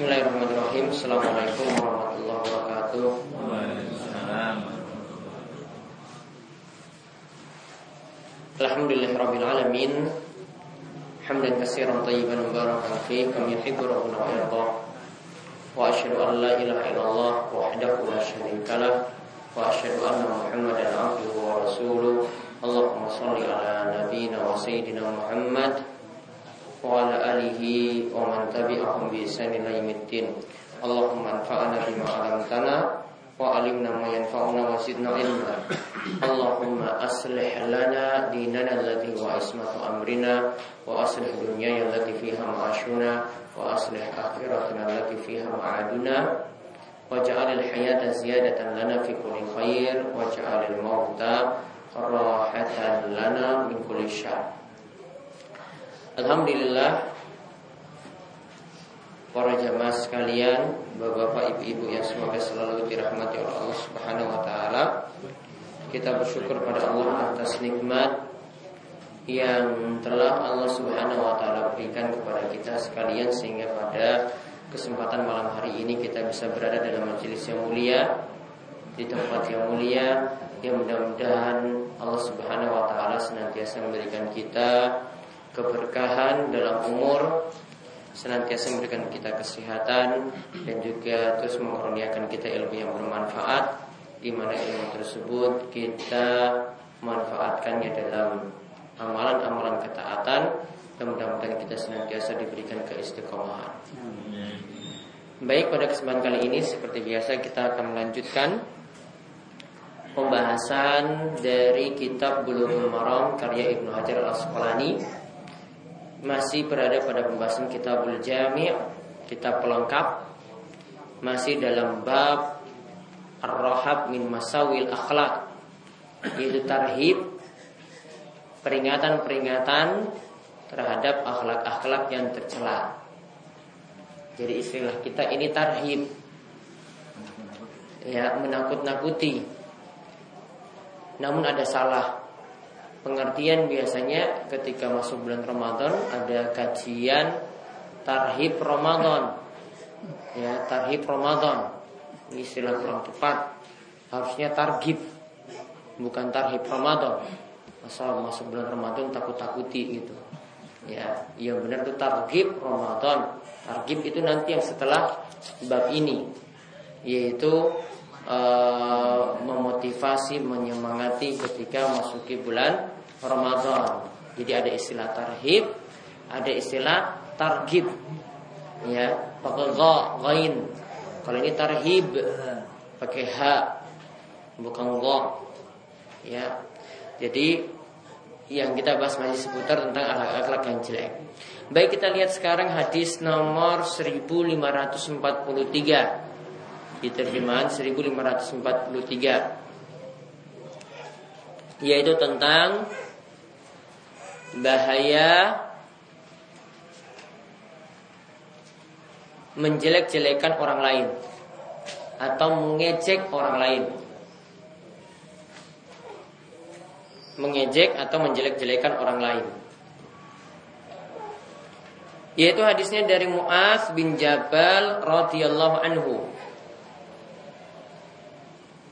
Bismillahirrahmanirrahim Assalamualaikum warahmatullahi wabarakatuh Alhamdulillah Rabbil Alamin Hamdan kasiran tayyiban mubarakan fi Kam yuhibu rabbuna wa yardah Wa ashadu an la ilaha illallah Wahdahu la syarika lah Wa ashadu anna muhammadan abduhu wa rasuluh Allahumma salli ala nabina wa sayyidina Muhammad وعلى آله ومن تبعهم بإحسان إلى يوم الدين اللهم انفعنا بما علمتنا وعلمنا ما ينفعنا وزدنا علما اللهم أصلح لنا ديننا الذي هو عصمة أمرنا وأصلح دنيانا التي فيها معاشنا وأصلح آخرتنا التي فيها معادنا واجعل الحياة زيادة لنا في كل خير واجعل الموت راحة لنا من كل شر Alhamdulillah Para jamaah sekalian Bapak-bapak, ibu-ibu yang semoga selalu dirahmati oleh Allah subhanahu wa ta'ala Kita bersyukur pada Allah atas nikmat Yang telah Allah subhanahu wa ta'ala berikan kepada kita sekalian Sehingga pada kesempatan malam hari ini Kita bisa berada dalam majelis yang mulia Di tempat yang mulia Yang mudah-mudahan Allah subhanahu wa ta'ala senantiasa memberikan kita keberkahan dalam umur senantiasa memberikan kita kesehatan dan juga terus mengaruniakan kita ilmu yang bermanfaat di mana ilmu tersebut kita manfaatkannya dalam amalan-amalan ketaatan. Dan mudah-mudahan kita senantiasa diberikan keistiqomahan. Baik pada kesempatan kali ini seperti biasa kita akan melanjutkan pembahasan dari kitab Bulughul Maram karya Ibnu Hajar Al-Asqalani masih berada pada pembahasan kitabul jami' kitab pelengkap masih dalam bab ar-rahab min masawil akhlak yaitu tarhib peringatan-peringatan terhadap akhlak-akhlak yang tercela. Jadi istilah kita ini tarhib. Ya, menakut-nakuti. Namun ada salah Pengertian biasanya ketika masuk bulan Ramadan ada kajian tarhib Ramadan. Ya, tarhib Ramadan. Ini istilah kurang tepat. Harusnya targib bukan tarhib Ramadan. Asal masuk bulan Ramadan takut-takuti gitu. Ya, yang benar itu targib Ramadan. Targib itu nanti yang setelah bab ini yaitu uh, memotivasi, menyemangati ketika masuki bulan Ramadan. Jadi ada istilah tarhib, ada istilah targib. Ya, pakai gha, ghain. Kalau ini tarhib pakai ha, bukan gha. Ya. Jadi yang kita bahas masih seputar tentang akhlak-akhlak yang jelek. Baik kita lihat sekarang hadis nomor 1543 di terjemahan 1543 yaitu tentang bahaya menjelek-jelekan orang lain atau mengejek orang lain. Mengejek atau menjelek-jelekan orang lain. Yaitu hadisnya dari Muaz bin Jabal radhiyallahu anhu.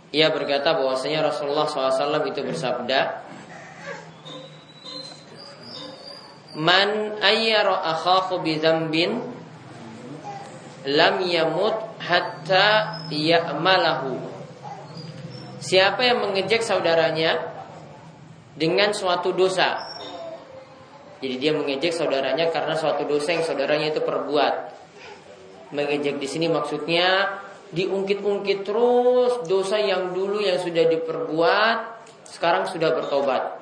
Ia berkata bahwasanya Rasulullah SAW itu bersabda, Man ayyara akhahu bi dzambin lam yamut hatta ya'malahu. Siapa yang mengejek saudaranya dengan suatu dosa. Jadi dia mengejek saudaranya karena suatu dosa yang saudaranya itu perbuat. Mengejek di sini maksudnya diungkit-ungkit terus dosa yang dulu yang sudah diperbuat sekarang sudah bertobat.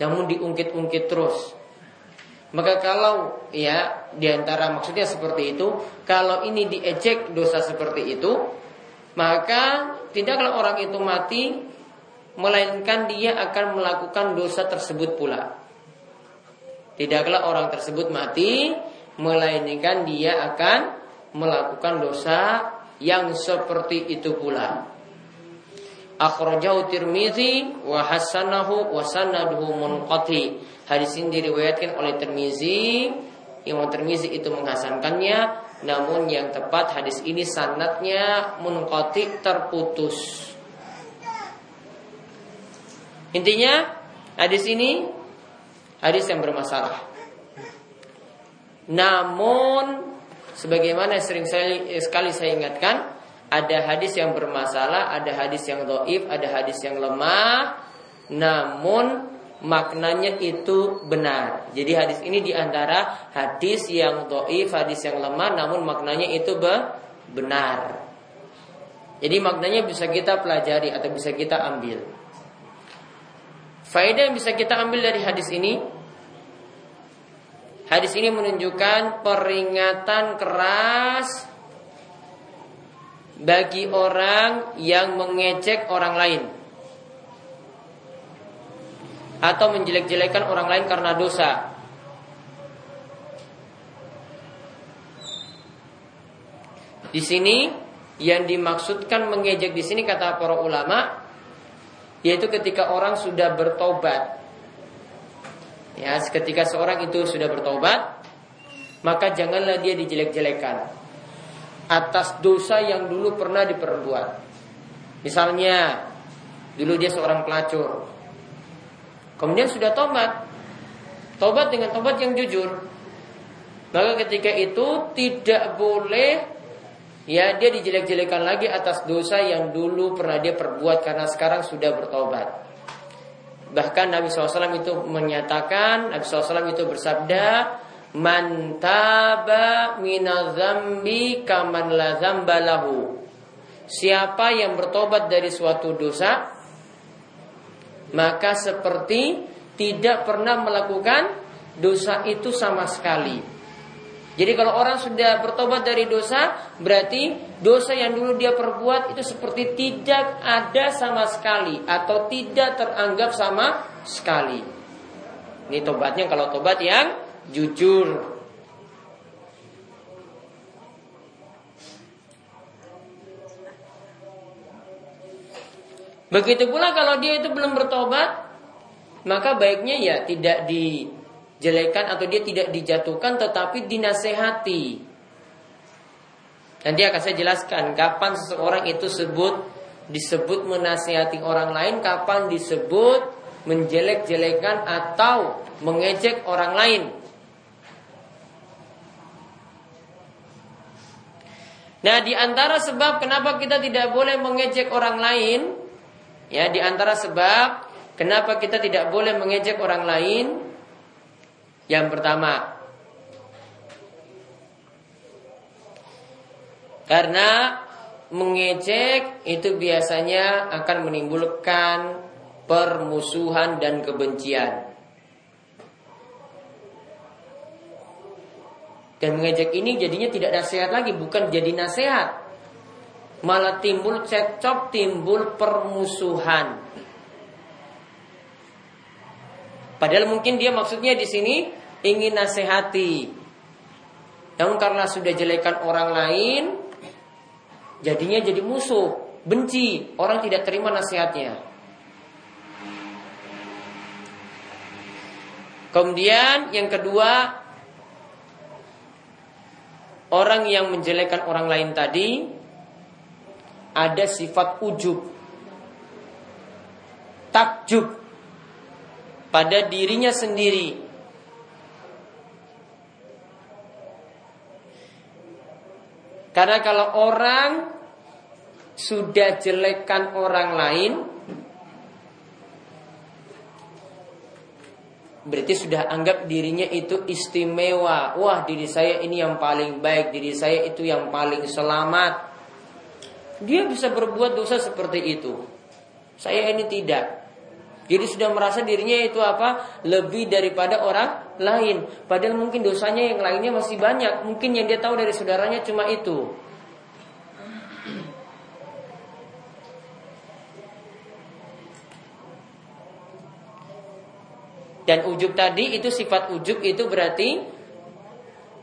Namun diungkit-ungkit terus. Maka kalau ya di antara maksudnya seperti itu, kalau ini diejek dosa seperti itu, maka tidaklah orang itu mati, melainkan dia akan melakukan dosa tersebut pula. Tidaklah orang tersebut mati, melainkan dia akan melakukan dosa yang seperti itu pula. Akhrajahu Tirmizi wa hasanahu wa sanaduhu munqati. Hadis ini diriwayatkan oleh Tirmizi. Imam Tirmizi itu menghasankannya namun yang tepat hadis ini sanatnya munqati terputus. Intinya hadis ini hadis yang bermasalah. Namun sebagaimana sering sekali, sekali saya ingatkan, ada hadis yang bermasalah, ada hadis yang doif, ada hadis yang lemah, namun maknanya itu benar. Jadi hadis ini di antara hadis yang doif, hadis yang lemah, namun maknanya itu benar. Jadi maknanya bisa kita pelajari atau bisa kita ambil. Faedah yang bisa kita ambil dari hadis ini Hadis ini menunjukkan peringatan keras bagi orang yang mengecek orang lain atau menjelek-jelekan orang lain karena dosa. Di sini yang dimaksudkan mengejek di sini kata para ulama yaitu ketika orang sudah bertobat. Ya, ketika seorang itu sudah bertobat, maka janganlah dia dijelek-jelekan atas dosa yang dulu pernah diperbuat. Misalnya, dulu dia seorang pelacur, Kemudian sudah tobat. Tobat dengan tobat yang jujur. Maka ketika itu tidak boleh ya dia dijelek-jelekan lagi atas dosa yang dulu pernah dia perbuat karena sekarang sudah bertobat. Bahkan Nabi SAW itu menyatakan, Nabi SAW itu bersabda, Man taba minazambi kaman la zambalahu. Siapa yang bertobat dari suatu dosa, maka seperti tidak pernah melakukan dosa itu sama sekali. Jadi kalau orang sudah bertobat dari dosa, berarti dosa yang dulu dia perbuat itu seperti tidak ada sama sekali atau tidak teranggap sama sekali. Ini tobatnya kalau tobat yang jujur. Begitu pula kalau dia itu belum bertobat, maka baiknya ya tidak dijelekan atau dia tidak dijatuhkan tetapi dinasehati. Nanti akan saya jelaskan kapan seseorang itu sebut disebut menasehati orang lain, kapan disebut menjelek-jelekan atau mengejek orang lain. Nah, di antara sebab kenapa kita tidak boleh mengejek orang lain Ya, di antara sebab kenapa kita tidak boleh mengejek orang lain yang pertama karena mengejek itu biasanya akan menimbulkan permusuhan dan kebencian. Dan mengejek ini jadinya tidak nasihat lagi, bukan jadi nasihat malah timbul cekcok, timbul permusuhan. Padahal mungkin dia maksudnya di sini ingin nasihati. Namun karena sudah jelekan orang lain, jadinya jadi musuh, benci, orang tidak terima nasihatnya. Kemudian yang kedua, orang yang menjelekan orang lain tadi ada sifat ujub takjub pada dirinya sendiri karena kalau orang sudah jelekkan orang lain Berarti sudah anggap dirinya itu istimewa Wah diri saya ini yang paling baik Diri saya itu yang paling selamat dia bisa berbuat dosa seperti itu. Saya ini tidak. Jadi sudah merasa dirinya itu apa? Lebih daripada orang lain. Padahal mungkin dosanya yang lainnya masih banyak. Mungkin yang dia tahu dari saudaranya cuma itu. Dan ujub tadi itu sifat ujub itu berarti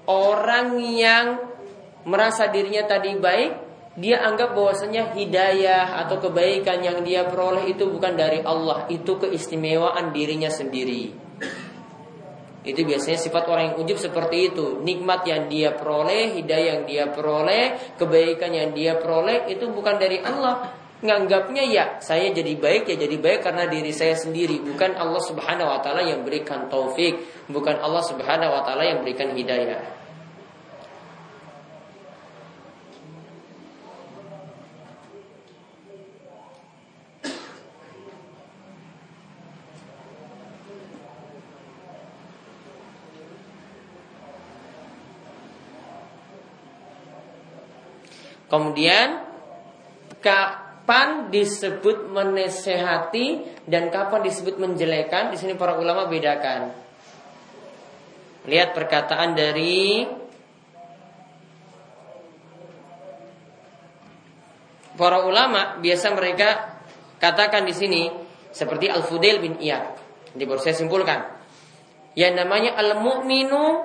orang yang merasa dirinya tadi baik dia anggap bahwasanya hidayah atau kebaikan yang dia peroleh itu bukan dari Allah, itu keistimewaan dirinya sendiri. Itu biasanya sifat orang yang ujub seperti itu. Nikmat yang dia peroleh, hidayah yang dia peroleh, kebaikan yang dia peroleh itu bukan dari Allah. Nganggapnya ya saya jadi baik ya jadi baik karena diri saya sendiri, bukan Allah Subhanahu wa taala yang berikan taufik, bukan Allah Subhanahu wa taala yang berikan hidayah. Kemudian kapan disebut menasehati dan kapan disebut menjelekan? Di sini para ulama bedakan. Lihat perkataan dari para ulama biasa mereka katakan di sini seperti Al Fudail bin Iyad. Jadi baru saya simpulkan. Yang namanya al mu'minu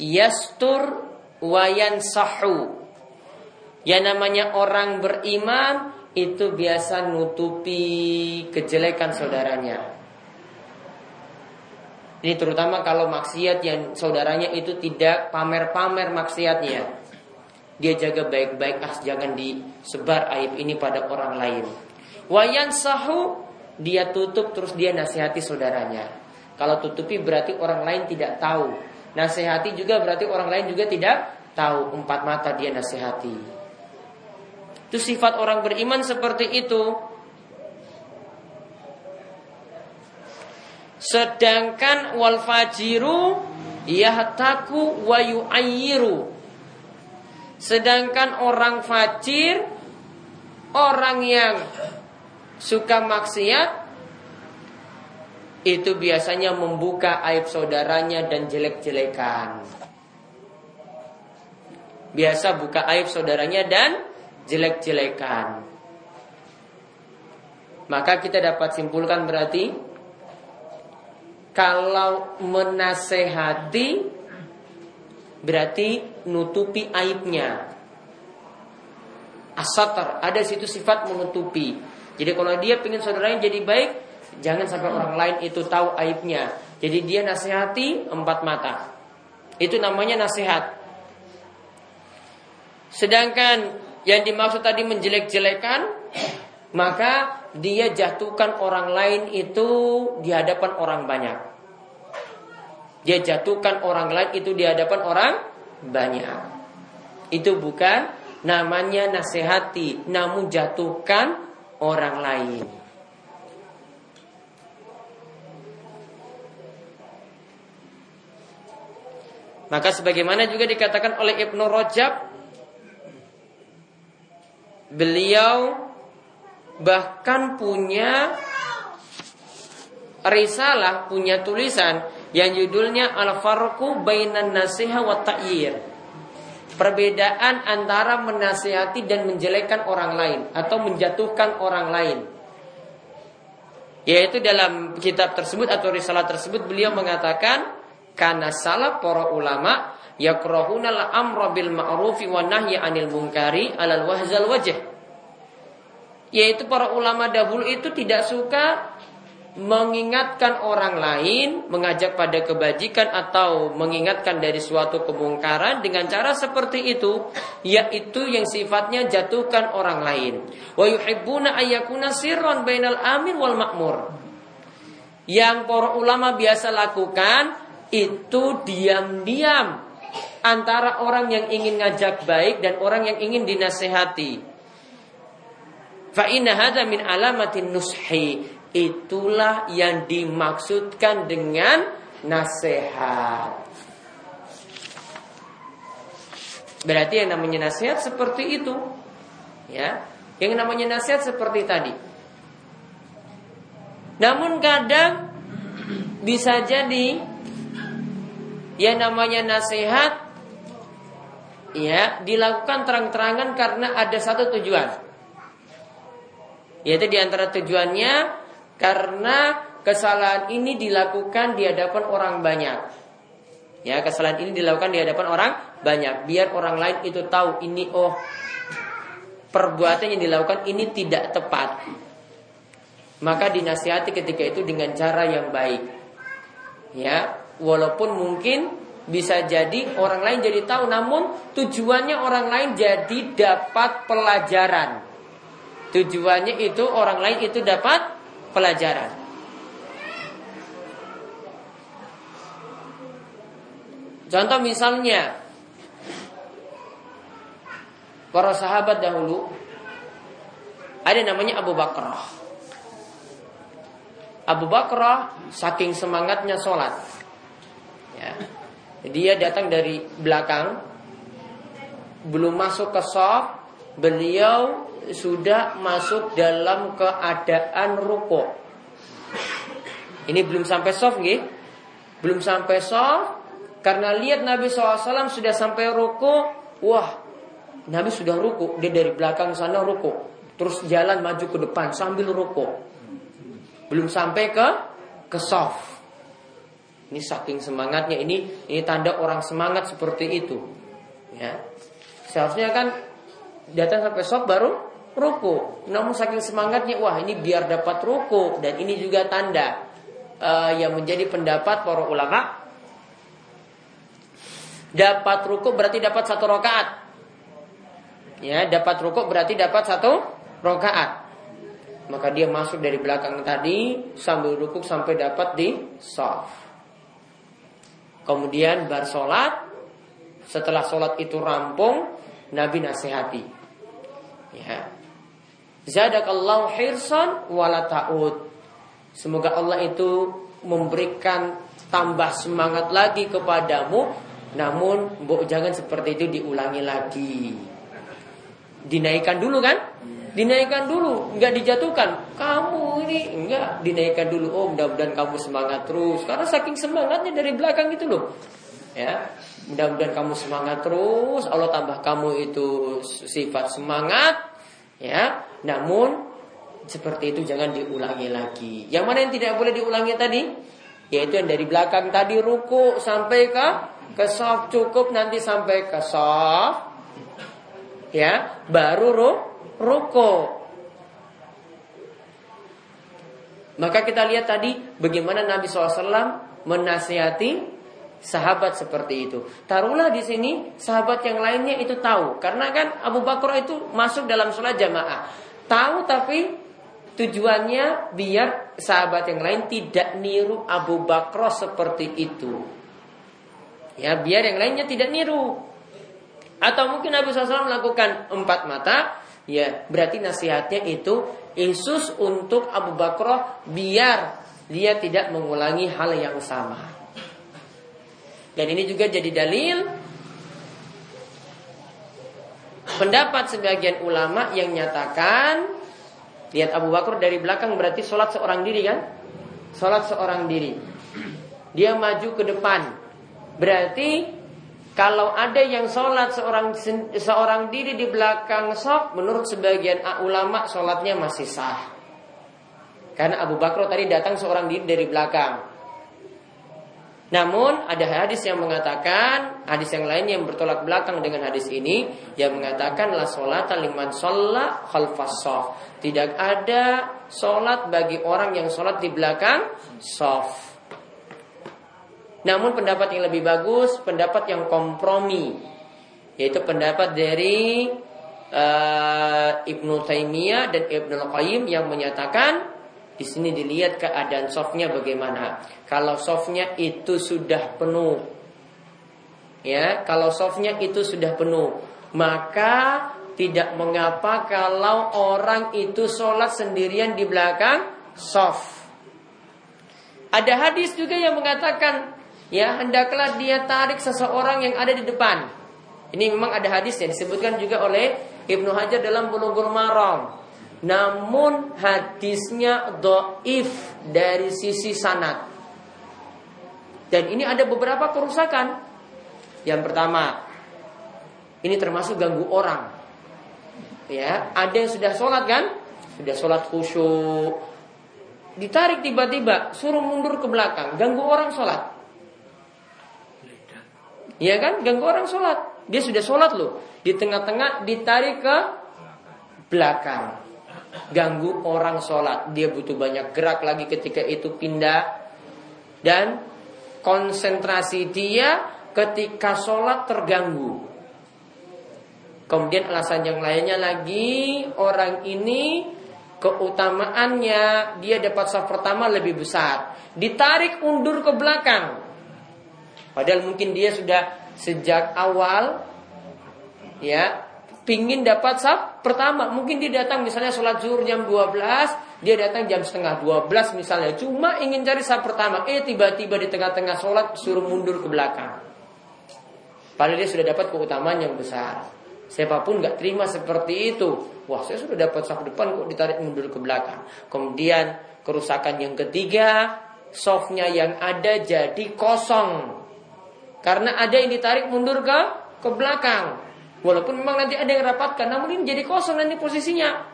yastur wayan sahu yang namanya orang beriman itu biasa nutupi kejelekan saudaranya. Ini terutama kalau maksiat yang saudaranya itu tidak pamer-pamer maksiatnya. Dia jaga baik-baik ah jangan disebar aib ini pada orang lain. Wayan sahu dia tutup terus dia nasihati saudaranya. Kalau tutupi berarti orang lain tidak tahu. Nasihati juga berarti orang lain juga tidak tahu. Empat mata dia nasihati. Itu sifat orang beriman seperti itu. Sedangkan wal fajiru yahtaku wa yu'ayyiru. Sedangkan orang fajir orang yang suka maksiat itu biasanya membuka aib saudaranya dan jelek-jelekan. Biasa buka aib saudaranya dan jelek-jelekan. Maka kita dapat simpulkan berarti kalau menasehati berarti nutupi aibnya. Asatar, ada situ sifat menutupi. Jadi kalau dia ingin saudaranya jadi baik, jangan sampai orang lain itu tahu aibnya. Jadi dia nasihati empat mata. Itu namanya nasihat. Sedangkan yang dimaksud tadi menjelek-jelekan, maka dia jatuhkan orang lain itu di hadapan orang banyak. Dia jatuhkan orang lain itu di hadapan orang banyak. Itu bukan namanya nasihati, namun jatuhkan orang lain. Maka sebagaimana juga dikatakan oleh Ibnu Rajab Beliau bahkan punya risalah, punya tulisan yang judulnya Al-Farqu Bainan Nasiha wa Ta'yir. Perbedaan antara menasihati dan menjelekkan orang lain atau menjatuhkan orang lain. Yaitu dalam kitab tersebut atau risalah tersebut beliau mengatakan karena salah para ulama al-amra bil ma'rufi wa 'anil munkari 'alal wahzal wajh. Yaitu para ulama dahulu itu tidak suka mengingatkan orang lain, mengajak pada kebajikan atau mengingatkan dari suatu kemungkaran dengan cara seperti itu, yaitu yang sifatnya jatuhkan orang lain. Wa yuhibbuna ayyakuna bainal wal makmur. Yang para ulama biasa lakukan itu diam-diam antara orang yang ingin ngajak baik dan orang yang ingin dinasehati. Fa inna hadza min alamatin nushi. Itulah yang dimaksudkan dengan nasihat. Berarti yang namanya nasihat seperti itu. Ya. Yang namanya nasihat seperti tadi. Namun kadang bisa jadi yang namanya nasihat ya dilakukan terang-terangan karena ada satu tujuan. Yaitu di antara tujuannya karena kesalahan ini dilakukan di hadapan orang banyak. Ya, kesalahan ini dilakukan di hadapan orang banyak biar orang lain itu tahu ini oh perbuatan yang dilakukan ini tidak tepat. Maka dinasihati ketika itu dengan cara yang baik. Ya, Walaupun mungkin bisa jadi orang lain jadi tahu namun tujuannya orang lain jadi dapat pelajaran. Tujuannya itu orang lain itu dapat pelajaran. Contoh misalnya para sahabat dahulu ada namanya Abu Bakar. Abu Bakar saking semangatnya sholat. Ya. Dia datang dari belakang, belum masuk ke soft, beliau sudah masuk dalam keadaan ruko. Ini belum sampai soft, nih. Belum sampai soft, karena lihat Nabi SAW sudah sampai ruko, wah Nabi sudah ruku, dia dari belakang sana ruku, terus jalan maju ke depan sambil ruku. Belum sampai ke ke soft. Ini saking semangatnya ini ini tanda orang semangat seperti itu. Ya. Seharusnya kan datang sampai soft baru ruku. Namun saking semangatnya wah ini biar dapat ruku dan ini juga tanda uh, yang menjadi pendapat para ulama dapat ruku berarti dapat satu rakaat ya dapat rukuk berarti dapat satu rokaat maka dia masuk dari belakang tadi sambil rukuk sampai dapat di soft kemudian bar sholat. Setelah sholat itu rampung Nabi nasihati. Ya. Zadakallahu hirsan wala ta'ud. Semoga Allah itu memberikan tambah semangat lagi kepadamu. Namun jangan seperti itu diulangi lagi. Dinaikkan dulu kan? Dinaikkan dulu, nggak dijatuhkan. Kamu ini enggak dinaikkan dulu. Oh, mudah-mudahan kamu semangat terus. Karena saking semangatnya dari belakang itu loh. Ya, mudah-mudahan kamu semangat terus. Allah tambah kamu itu sifat semangat. Ya, namun seperti itu jangan diulangi lagi. Yang mana yang tidak boleh diulangi tadi? Yaitu yang dari belakang tadi ruku sampai ke ke soft cukup nanti sampai ke soft ya baru ru, ruko. Maka kita lihat tadi bagaimana Nabi SAW menasihati sahabat seperti itu. Taruhlah di sini sahabat yang lainnya itu tahu, karena kan Abu Bakar itu masuk dalam sholat jamaah. Tahu tapi tujuannya biar sahabat yang lain tidak niru Abu Bakar seperti itu. Ya, biar yang lainnya tidak niru. Atau mungkin Nabi SAW melakukan empat mata, ya berarti nasihatnya itu Yesus untuk Abu Bakar biar dia tidak mengulangi hal yang sama. Dan ini juga jadi dalil pendapat sebagian ulama yang nyatakan lihat Abu Bakar dari belakang berarti sholat seorang diri kan? Sholat seorang diri. Dia maju ke depan. Berarti kalau ada yang sholat seorang seorang diri di belakang sok, menurut sebagian ulama sholatnya masih sah. Karena Abu Bakar tadi datang seorang diri dari belakang. Namun ada hadis yang mengatakan, hadis yang lain yang bertolak belakang dengan hadis ini yang mengatakan la sholat liman sholat khalfas Tidak ada sholat bagi orang yang sholat di belakang soft. Namun pendapat yang lebih bagus, pendapat yang kompromi, yaitu pendapat dari uh, Ibnu Taimiyah dan Ibnu Qayyim yang menyatakan di sini dilihat keadaan softnya bagaimana. Kalau softnya itu sudah penuh, ya, kalau softnya itu sudah penuh, maka tidak mengapa kalau orang itu sholat sendirian di belakang soft. Ada hadis juga yang mengatakan ya hendaklah dia tarik seseorang yang ada di depan. Ini memang ada hadis yang disebutkan juga oleh Ibnu Hajar dalam Bulughul Maram. Namun hadisnya doif dari sisi sanad. Dan ini ada beberapa kerusakan. Yang pertama, ini termasuk ganggu orang. Ya, ada yang sudah sholat kan? Sudah sholat khusyuk, ditarik tiba-tiba, suruh mundur ke belakang, ganggu orang sholat. Iya kan? Ganggu orang sholat. Dia sudah sholat loh. Di tengah-tengah ditarik ke belakang. Ganggu orang sholat. Dia butuh banyak gerak lagi ketika itu pindah. Dan konsentrasi dia ketika sholat terganggu. Kemudian alasan yang lainnya lagi orang ini keutamaannya dia dapat saf pertama lebih besar, ditarik undur ke belakang. Padahal mungkin dia sudah sejak awal ya pingin dapat saf pertama. Mungkin dia datang misalnya sholat zuhur jam 12, dia datang jam setengah 12 misalnya. Cuma ingin cari saf pertama. Eh tiba-tiba di tengah-tengah sholat suruh mundur ke belakang. Padahal dia sudah dapat keutamaan yang besar. Siapa pun nggak terima seperti itu. Wah, saya sudah dapat saf depan kok ditarik mundur ke belakang. Kemudian kerusakan yang ketiga, softnya yang ada jadi kosong. Karena ada yang ditarik mundur ke ke belakang. Walaupun memang nanti ada yang rapatkan, namun ini jadi kosong nanti posisinya.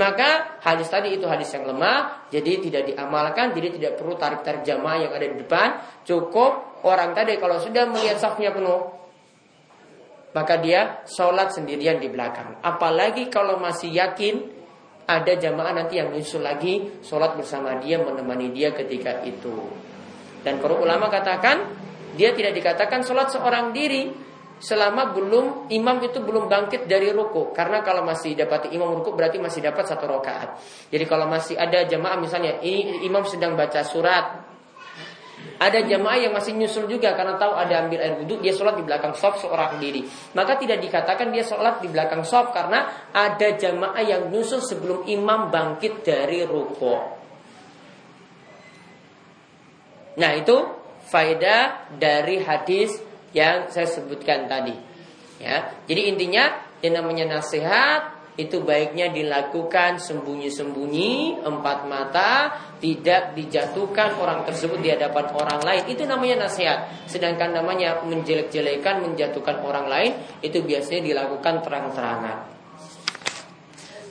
Maka hadis tadi itu hadis yang lemah, jadi tidak diamalkan, jadi tidak perlu tarik-tarik jamaah yang ada di depan. Cukup orang tadi kalau sudah melihat safnya penuh, maka dia sholat sendirian di belakang. Apalagi kalau masih yakin ada jamaah nanti yang nyusul lagi sholat bersama dia menemani dia ketika itu. Dan para ulama katakan dia tidak dikatakan sholat seorang diri selama belum imam itu belum bangkit dari ruku karena kalau masih dapat imam ruku berarti masih dapat satu rakaat. Jadi kalau masih ada jamaah misalnya imam sedang baca surat ada jamaah yang masih nyusul juga karena tahu ada ambil air wudhu, dia sholat di belakang sop seorang diri. Maka tidak dikatakan dia sholat di belakang sop karena ada jamaah yang nyusul sebelum imam bangkit dari ruko. Nah itu faedah dari hadis yang saya sebutkan tadi. Ya, jadi intinya yang namanya nasihat itu baiknya dilakukan sembunyi-sembunyi empat mata tidak dijatuhkan orang tersebut di hadapan orang lain. Itu namanya nasihat. Sedangkan namanya menjelek-jelekan menjatuhkan orang lain itu biasanya dilakukan terang-terangan.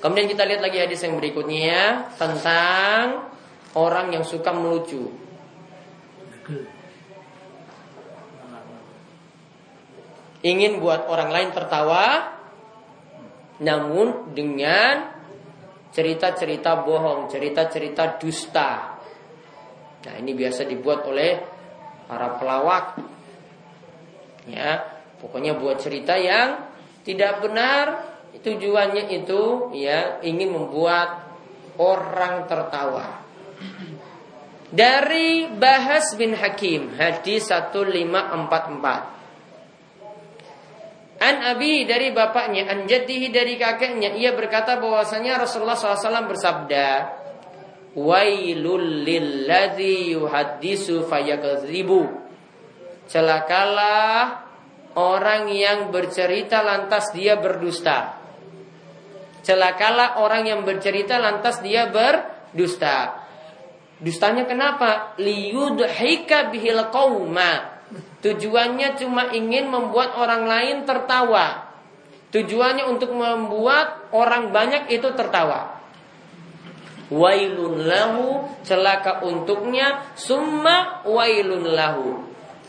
Kemudian kita lihat lagi hadis yang berikutnya tentang orang yang suka melucu ingin buat orang lain tertawa namun dengan cerita-cerita bohong, cerita-cerita dusta. Nah, ini biasa dibuat oleh para pelawak. Ya, pokoknya buat cerita yang tidak benar, tujuannya itu ya ingin membuat orang tertawa. Dari Bahas bin Hakim hadis 1544 An Abi dari bapaknya, an jaddihi dari kakeknya, ia berkata bahwasanya Rasulullah SAW bersabda, Wailul lilladzi yuhaddisu. Celakalah orang yang bercerita lantas dia berdusta. Celakalah orang yang bercerita lantas dia berdusta. Dustanya kenapa? Liyudhika bihil qauma Tujuannya cuma ingin membuat orang lain tertawa. Tujuannya untuk membuat orang banyak itu tertawa. Wailun lahu celaka untuknya summa wailun lahu.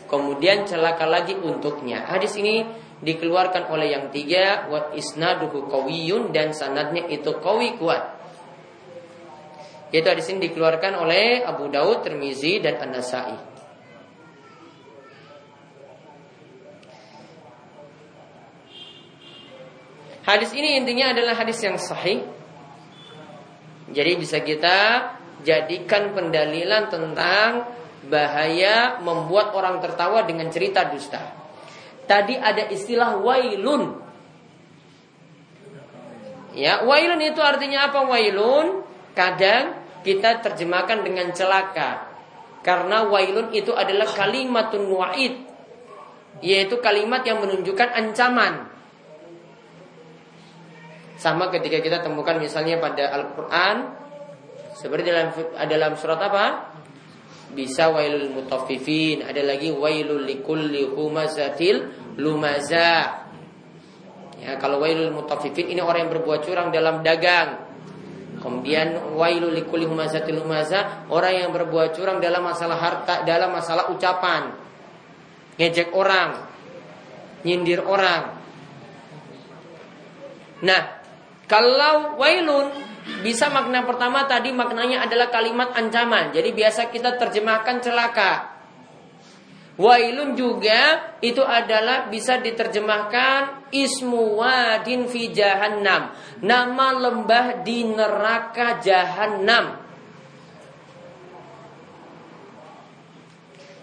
Kemudian celaka lagi untuknya. Hadis ini dikeluarkan oleh yang tiga wa isnaduhu qawiyun dan sanadnya itu qawi kuat. Yaitu hadis ini dikeluarkan oleh Abu Daud, Tirmizi dan An-Nasai. Hadis ini intinya adalah hadis yang sahih. Jadi bisa kita jadikan pendalilan tentang bahaya membuat orang tertawa dengan cerita dusta. Tadi ada istilah wailun. Ya, wailun itu artinya apa wailun? Kadang kita terjemahkan dengan celaka. Karena wailun itu adalah kalimatun wa'id. Yaitu kalimat yang menunjukkan ancaman. Sama ketika kita temukan misalnya pada Al-Quran Seperti dalam, dalam surat apa? Bisa wailul mutaffifin Ada lagi wailul likulli humazatil lumaza Ya, kalau wailul mutaffifin ini orang yang berbuat curang dalam dagang. Kemudian wailul likulli humazatil lumaza, orang yang berbuat curang dalam masalah harta, dalam masalah ucapan. Ngejek orang, nyindir orang. Nah, kalau wailun bisa makna pertama tadi maknanya adalah kalimat ancaman. Jadi biasa kita terjemahkan celaka. Wailun juga itu adalah bisa diterjemahkan ismu wadin fi jahannam. Nama lembah di neraka jahannam.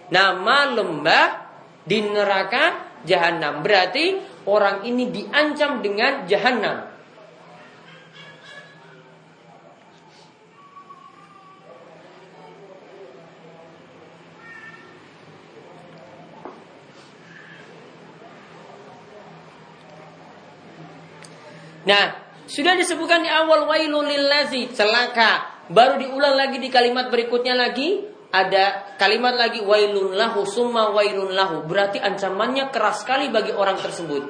Nama lembah di neraka jahanam. Berarti orang ini diancam dengan jahanam. Nah, sudah disebutkan di awal wailul lillazi celaka. Baru diulang lagi di kalimat berikutnya lagi ada kalimat lagi wailun lahu summa wailun lahu. Berarti ancamannya keras sekali bagi orang tersebut.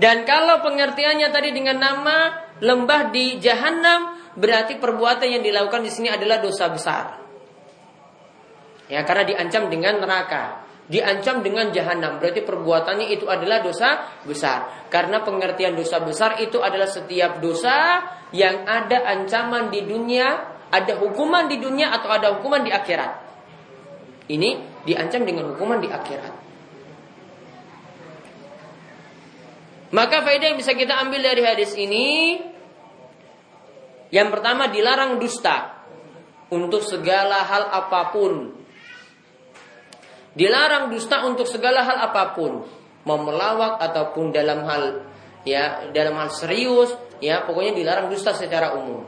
Dan kalau pengertiannya tadi dengan nama lembah di jahanam berarti perbuatan yang dilakukan di sini adalah dosa besar. Ya, karena diancam dengan neraka diancam dengan jahanam. Berarti perbuatannya itu adalah dosa besar. Karena pengertian dosa besar itu adalah setiap dosa yang ada ancaman di dunia, ada hukuman di dunia atau ada hukuman di akhirat. Ini diancam dengan hukuman di akhirat. Maka faedah yang bisa kita ambil dari hadis ini yang pertama dilarang dusta untuk segala hal apa pun Dilarang dusta untuk segala hal apa pun, mau melawak ataupun dalam hal ya dalam hal serius, ya pokoknya dilarang dusta secara umum.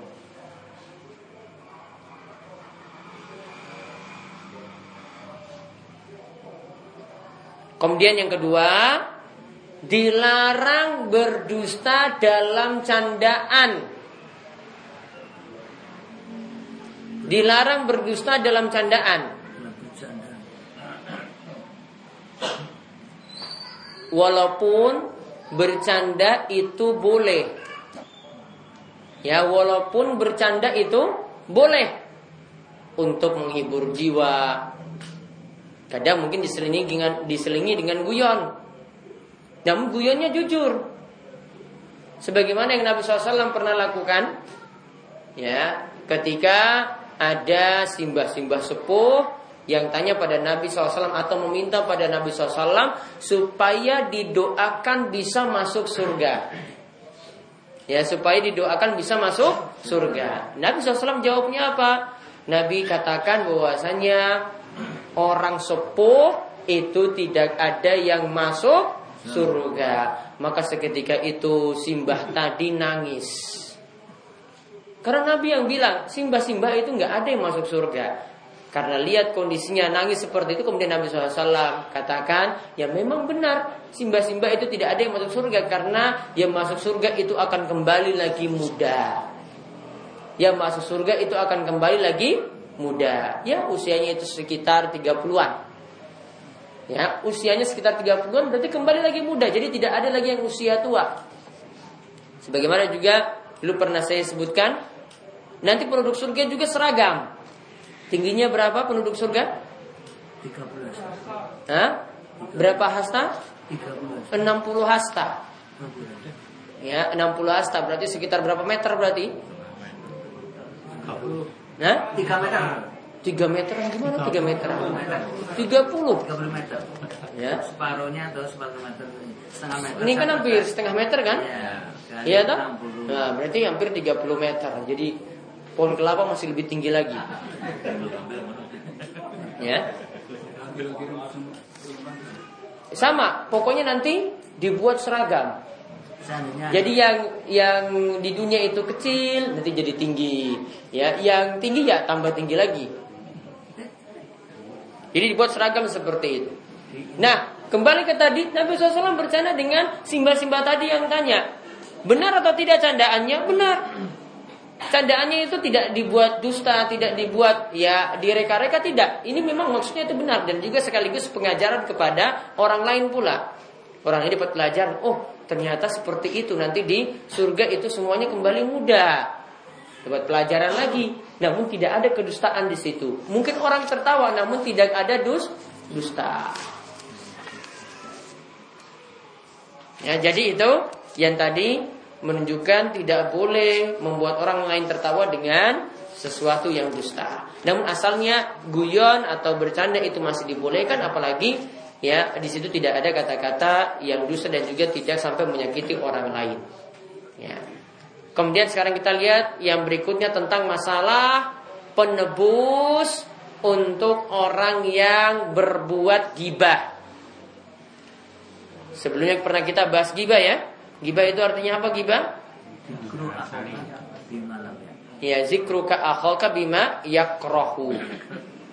Kemudian yang kedua, dilarang berdusta dalam candaan. Dilarang berdusta dalam candaan. Walaupun bercanda itu boleh. Ya, walaupun bercanda itu boleh untuk menghibur jiwa. Kadang mungkin diselingi dengan diselingi dengan guyon. Namun guyonnya jujur. Sebagaimana yang Nabi SAW pernah lakukan, ya, ketika ada simbah-simbah sepuh yang tanya pada Nabi SAW atau meminta pada Nabi SAW supaya didoakan bisa masuk surga. Ya, supaya didoakan bisa masuk surga. Nabi SAW jawabnya apa? Nabi katakan bahwasanya orang sepuh itu tidak ada yang masuk surga. Maka seketika itu simbah tadi nangis. Karena Nabi yang bilang simbah-simbah itu nggak ada yang masuk surga. Karena lihat kondisinya nangis seperti itu Kemudian Nabi SAW katakan Ya memang benar Simba-simba itu tidak ada yang masuk surga Karena yang masuk surga itu akan kembali lagi muda. Yang masuk surga itu akan kembali lagi muda. Ya usianya itu sekitar 30-an Ya usianya sekitar 30-an Berarti kembali lagi muda. Jadi tidak ada lagi yang usia tua. Sebagaimana juga Dulu pernah saya sebutkan Nanti produk surga juga seragam Tingginya berapa penduduk surga? 13. Hah? Berapa hasta? 13. 60 hasta. Ya, 60 hasta berarti sekitar berapa meter berarti? 30. Hah? 3 meter. 3 meter gimana 3 meter? 30. 30 meter. Ya. Separuhnya atau separuh meter. Setengah meter. Ini kan hampir setengah meter kan? Iya. Iya toh? Nah, berarti hampir 30 meter. Jadi Pohon kelapa masih lebih tinggi lagi. Ya. Sama, pokoknya nanti dibuat seragam. Jadi yang yang di dunia itu kecil nanti jadi tinggi, ya. Yang tinggi ya tambah tinggi lagi. Jadi dibuat seragam seperti itu. Nah, kembali ke tadi Nabi SAW bercanda dengan simba-simba tadi yang tanya, benar atau tidak candaannya? Benar. Candaannya itu tidak dibuat dusta, tidak dibuat ya direka-reka tidak. Ini memang maksudnya itu benar dan juga sekaligus pengajaran kepada orang lain pula. Orang ini dapat pelajaran, oh ternyata seperti itu nanti di surga itu semuanya kembali muda. Dapat pelajaran lagi, namun tidak ada kedustaan di situ. Mungkin orang tertawa, namun tidak ada dus dusta. Ya, jadi itu yang tadi menunjukkan tidak boleh membuat orang lain tertawa dengan sesuatu yang dusta. Namun asalnya guyon atau bercanda itu masih dibolehkan apalagi ya di situ tidak ada kata-kata yang dusta dan juga tidak sampai menyakiti orang lain. Ya. Kemudian sekarang kita lihat yang berikutnya tentang masalah penebus untuk orang yang berbuat gibah. Sebelumnya pernah kita bahas gibah ya. Gibah itu artinya apa gibah? Ya zikruka akhaka bima yakrohu.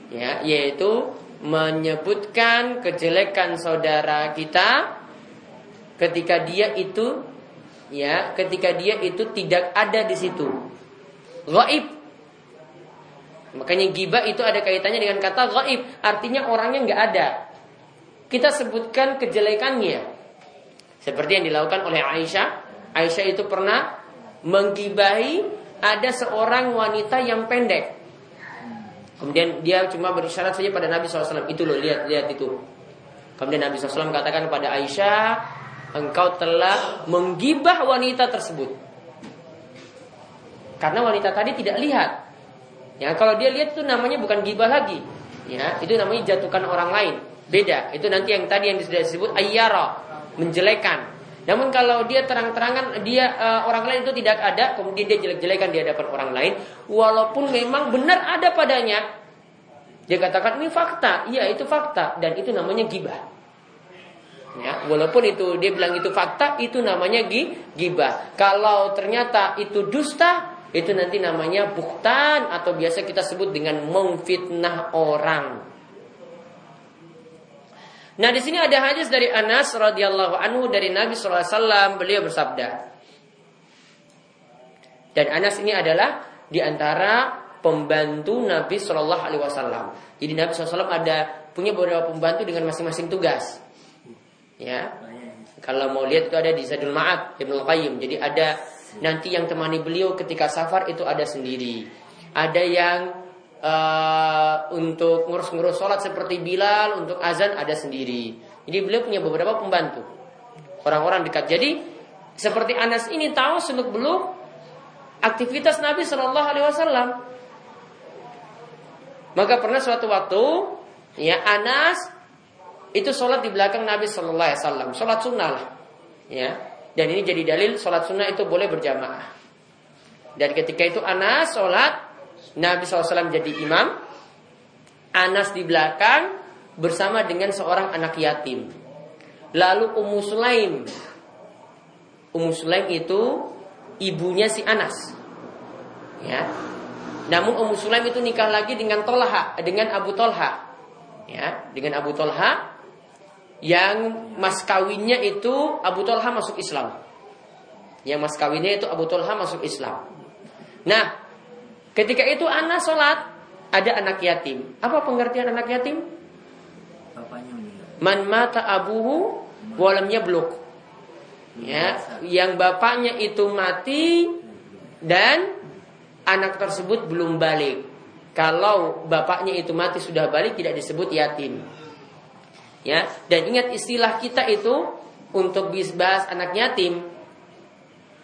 Ya, yaitu menyebutkan kejelekan saudara kita ketika dia itu ya, ketika dia itu tidak ada di situ. Gaib. Makanya gibah itu ada kaitannya dengan kata gaib, artinya orangnya nggak ada. Kita sebutkan kejelekannya. Seperti yang dilakukan oleh Aisyah. Aisyah itu pernah menggibahi ada seorang wanita yang pendek. Kemudian dia cuma berisyarat saja pada Nabi SAW. Itu loh, lihat, lihat itu. Kemudian Nabi SAW katakan kepada Aisyah, engkau telah menggibah wanita tersebut. Karena wanita tadi tidak lihat. Ya, kalau dia lihat itu namanya bukan gibah lagi. Ya, itu namanya jatuhkan orang lain. Beda. Itu nanti yang tadi yang sudah disebut ayyara, menjelekan. Namun kalau dia terang-terangan dia uh, orang lain itu tidak ada, kemudian dia jelek-jelekan di hadapan orang lain, walaupun memang benar ada padanya, dia katakan ini fakta, iya itu fakta dan itu namanya gibah. Ya, walaupun itu dia bilang itu fakta, itu namanya gibah. Kalau ternyata itu dusta, itu nanti namanya buktan atau biasa kita sebut dengan memfitnah orang. Nah di sini ada hadis dari Anas radhiyallahu anhu dari Nabi SAW beliau bersabda. Dan Anas ini adalah di antara pembantu Nabi Shallallahu Alaihi Wasallam. Jadi Nabi SAW ada punya beberapa pembantu dengan masing-masing tugas. Ya, kalau mau lihat itu ada di Zadul Ma'ad Ibnu Qayyim. Jadi ada nanti yang temani beliau ketika safar itu ada sendiri. Ada yang uh, untuk ngurus-ngurus sholat seperti Bilal, untuk azan ada sendiri. Jadi beliau punya beberapa pembantu, orang-orang dekat. Jadi seperti Anas ini tahu seluk beluk aktivitas Nabi Shallallahu Alaihi Wasallam. Maka pernah suatu waktu, ya Anas itu sholat di belakang Nabi Shallallahu Alaihi Wasallam, sholat sunnah lah, ya. Dan ini jadi dalil sholat sunnah itu boleh berjamaah. Dan ketika itu Anas sholat Nabi SAW jadi imam, Anas di belakang bersama dengan seorang anak yatim. Lalu Ummu Sulaim. Ummu Sulaim itu ibunya si Anas. Ya. Namun Ummu Sulaim itu nikah lagi dengan Tolha, dengan Abu Tolha. Ya, dengan Abu Tolha yang mas kawinnya itu Abu Tolha masuk Islam. Yang mas kawinnya itu Abu Tolha masuk Islam. Nah, Ketika itu anak sholat, ada anak yatim. Apa pengertian anak yatim? Man mata abuhu walamnya blok. Ya, yang bapaknya itu mati dan anak tersebut belum balik. Kalau bapaknya itu mati sudah balik tidak disebut yatim. Ya, dan ingat istilah kita itu untuk bahas anak yatim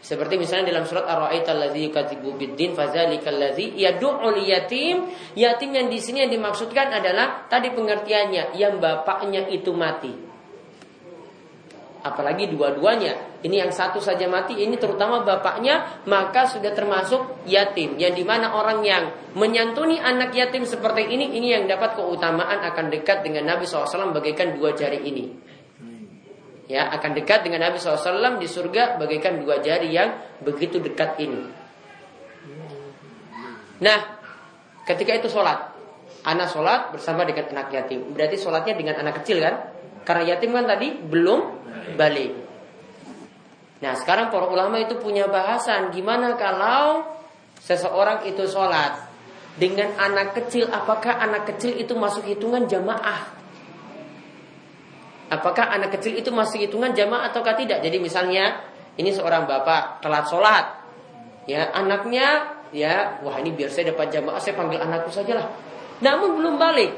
seperti misalnya dalam surat Ar-Ra'aita allazi yukadzibu biddin fadzalikal ladzi yad'ul yatim. Yatim yang di sini yang dimaksudkan adalah tadi pengertiannya yang bapaknya itu mati. Apalagi dua-duanya. Ini yang satu saja mati, ini terutama bapaknya, maka sudah termasuk yatim. Yang di mana orang yang menyantuni anak yatim seperti ini, ini yang dapat keutamaan akan dekat dengan Nabi SAW bagaikan dua jari ini ya akan dekat dengan Nabi SAW di surga bagaikan dua jari yang begitu dekat ini. Nah, ketika itu sholat, anak sholat bersama dengan anak yatim. Berarti sholatnya dengan anak kecil kan? Karena yatim kan tadi belum balik. Nah, sekarang para ulama itu punya bahasan gimana kalau seseorang itu sholat dengan anak kecil, apakah anak kecil itu masuk hitungan jamaah? Apakah anak kecil itu masih hitungan jamaah ataukah tidak? Jadi misalnya ini seorang bapak telat sholat, ya anaknya ya wah ini biar saya dapat jamaah saya panggil anakku saja lah. Namun belum balik.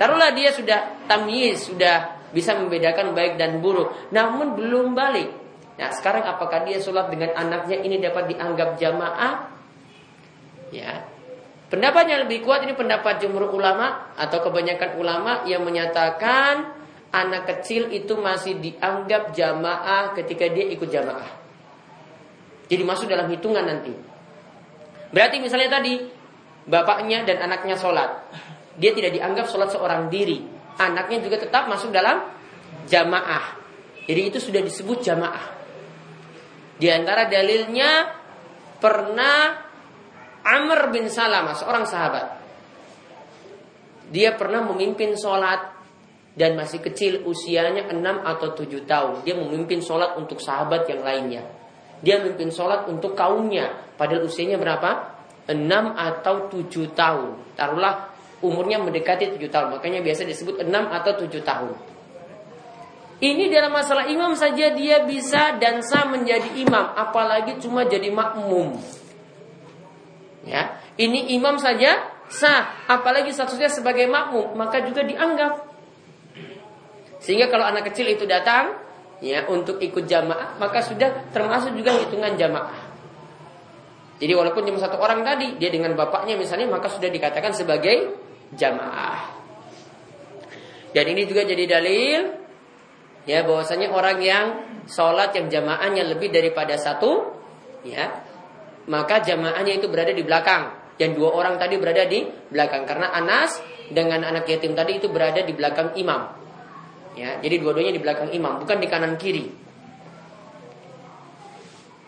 Taruhlah dia sudah tamyiz, sudah bisa membedakan baik dan buruk, namun belum balik. Nah sekarang apakah dia sholat dengan anaknya ini dapat dianggap jamaah? Ya, pendapat yang lebih kuat ini pendapat jumhur ulama atau kebanyakan ulama yang menyatakan anak kecil itu masih dianggap jamaah ketika dia ikut jamaah. Jadi masuk dalam hitungan nanti. Berarti misalnya tadi bapaknya dan anaknya sholat, dia tidak dianggap sholat seorang diri. Anaknya juga tetap masuk dalam jamaah. Jadi itu sudah disebut jamaah. Di antara dalilnya pernah Amr bin Salamah, seorang sahabat. Dia pernah memimpin sholat dan masih kecil usianya 6 atau 7 tahun. Dia memimpin sholat untuk sahabat yang lainnya. Dia memimpin sholat untuk kaumnya. Padahal usianya berapa? 6 atau 7 tahun. Taruhlah umurnya mendekati 7 tahun. Makanya biasa disebut 6 atau 7 tahun. Ini dalam masalah imam saja dia bisa dan sah menjadi imam, apalagi cuma jadi makmum. Ya, ini imam saja sah, apalagi statusnya sebagai makmum, maka juga dianggap. Sehingga kalau anak kecil itu datang, ya untuk ikut jamaah, maka sudah termasuk juga hitungan jamaah. Jadi walaupun cuma satu orang tadi, dia dengan bapaknya misalnya, maka sudah dikatakan sebagai jamaah. Dan ini juga jadi dalil ya bahwasanya orang yang sholat yang jamaahnya lebih daripada satu ya maka jamaahnya itu berada di belakang dan dua orang tadi berada di belakang karena Anas dengan anak yatim tadi itu berada di belakang imam ya jadi dua-duanya di belakang imam bukan di kanan kiri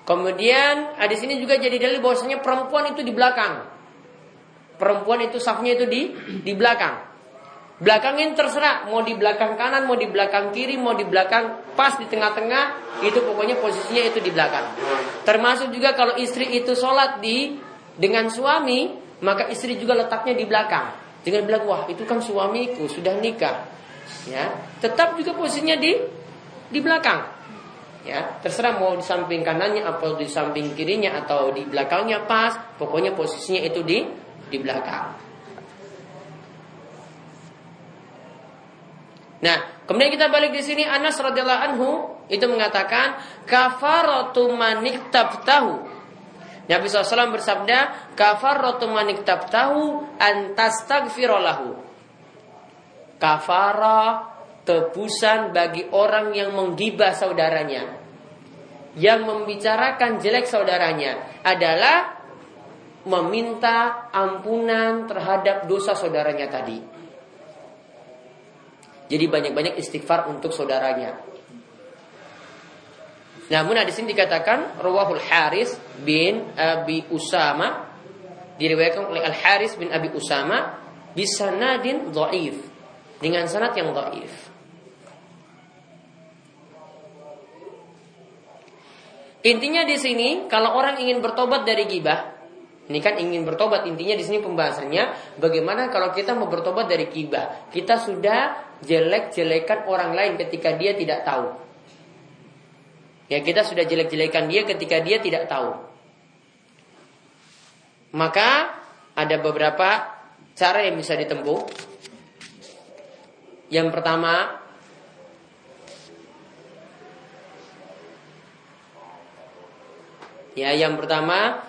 kemudian di sini juga jadi dalil bahwasanya perempuan itu di belakang perempuan itu safnya itu di di belakang Belakangin terserah, mau di belakang kanan, mau di belakang kiri, mau di belakang pas di tengah-tengah, itu pokoknya posisinya itu di belakang. Termasuk juga kalau istri itu sholat di dengan suami, maka istri juga letaknya di belakang. Jangan bilang wah itu kan suamiku sudah nikah, ya. Tetap juga posisinya di di belakang, ya. Terserah mau di samping kanannya atau di samping kirinya atau di belakangnya pas, pokoknya posisinya itu di di belakang. Nah, kemudian kita balik di sini Anas radhiyallahu anhu itu mengatakan kafaratu manik tahu. Nabi SAW bersabda, kafaratu manik tahu antas Kafara tebusan bagi orang yang menggibah saudaranya. Yang membicarakan jelek saudaranya adalah meminta ampunan terhadap dosa saudaranya tadi. Jadi banyak-banyak istighfar untuk saudaranya. Namun di sini dikatakan Rawahul Haris bin Abi Usama diriwayatkan oleh Al Haris bin Abi Usama bisanadin dhaif dengan sanad yang dhaif. Intinya di sini kalau orang ingin bertobat dari gibah, ini kan ingin bertobat intinya di sini pembahasannya bagaimana kalau kita mau bertobat dari gibah. Kita sudah jelek-jelekan orang lain ketika dia tidak tahu. Ya kita sudah jelek-jelekan dia ketika dia tidak tahu. Maka ada beberapa cara yang bisa ditempuh. Yang pertama Ya, yang pertama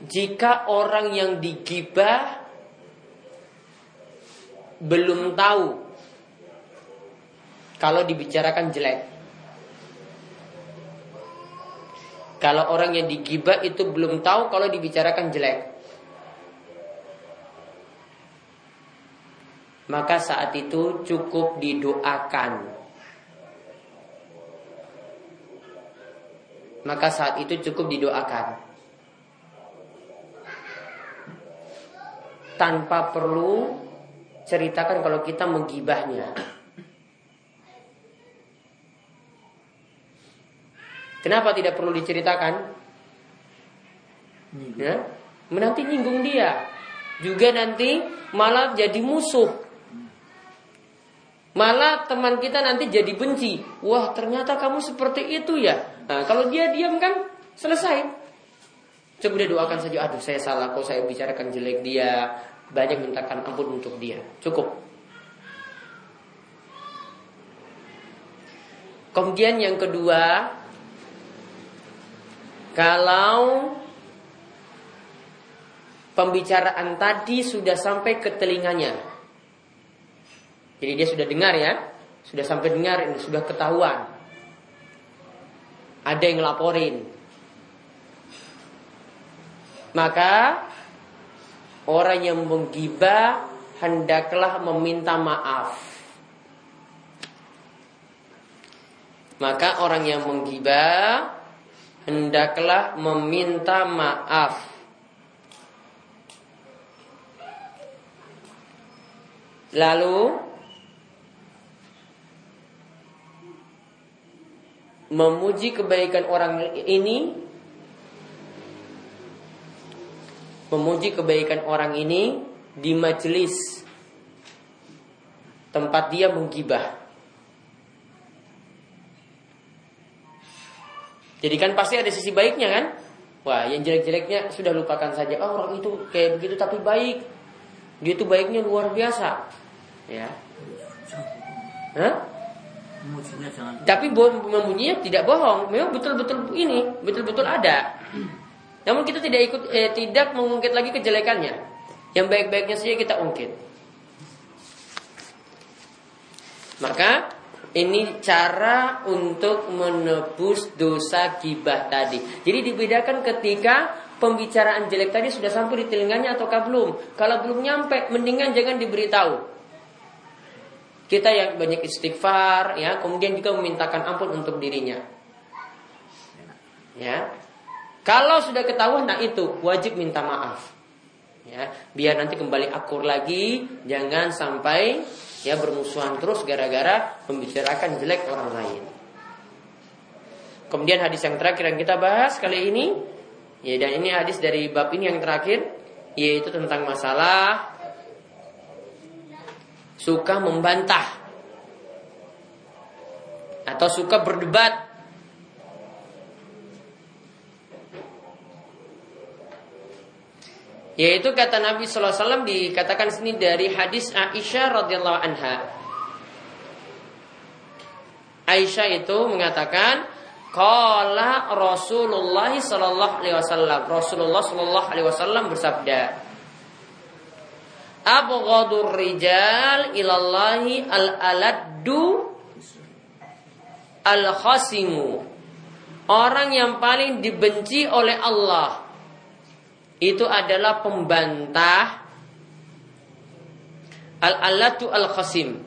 jika orang yang digibah belum tahu kalau dibicarakan jelek. Kalau orang yang digibah itu belum tahu kalau dibicarakan jelek. Maka saat itu cukup didoakan. Maka saat itu cukup didoakan. Tanpa perlu ceritakan kalau kita menggibahnya. Kenapa tidak perlu diceritakan? Ya, nanti nyinggung dia. Juga nanti malah jadi musuh. Malah teman kita nanti jadi benci. Wah ternyata kamu seperti itu ya. Nah kalau dia diam kan selesai. Coba dia doakan saja. Aduh saya salah kok saya bicarakan jelek dia. Banyak mintakan ampun untuk dia. Cukup. Kemudian yang kedua kalau pembicaraan tadi sudah sampai ke telinganya. Jadi dia sudah dengar ya, sudah sampai dengar ini sudah ketahuan. Ada yang laporin. Maka orang yang menggibah hendaklah meminta maaf. Maka orang yang menggibah hendaklah meminta maaf. Lalu memuji kebaikan orang ini memuji kebaikan orang ini di majelis tempat dia menggibah. Jadi kan pasti ada sisi baiknya kan? Wah, yang jelek-jeleknya sudah lupakan saja. Oh, orang itu kayak begitu tapi baik. Dia itu baiknya luar biasa. Ya. Hah? Tapi memujinya tidak bohong. Memang betul-betul ini, betul-betul ada. Namun kita tidak ikut eh, tidak mengungkit lagi kejelekannya. Yang baik-baiknya saja kita ungkit. Maka ini cara untuk menebus dosa gibah tadi. Jadi dibedakan ketika pembicaraan jelek tadi sudah sampai di telinganya ataukah belum. Kalau belum nyampe, mendingan jangan diberitahu. Kita yang banyak istighfar, ya, kemudian juga memintakan ampun untuk dirinya. Ya, kalau sudah ketahuan, nah itu wajib minta maaf. Ya, biar nanti kembali akur lagi, jangan sampai ya bermusuhan terus gara-gara membicarakan jelek orang lain. Kemudian hadis yang terakhir yang kita bahas kali ini, ya dan ini hadis dari bab ini yang terakhir, yaitu tentang masalah suka membantah atau suka berdebat Yaitu kata Nabi SAW dikatakan sini dari hadis Aisyah radhiyallahu anha. Aisyah itu mengatakan, Qala Rasulullah sallallahu alaihi wasallam. Rasulullah sallallahu alaihi wasallam bersabda, Abghadur rijal ilallahi al-aladdu al-khasimu. Orang yang paling dibenci oleh Allah itu adalah pembantah al-alatu al-khasim.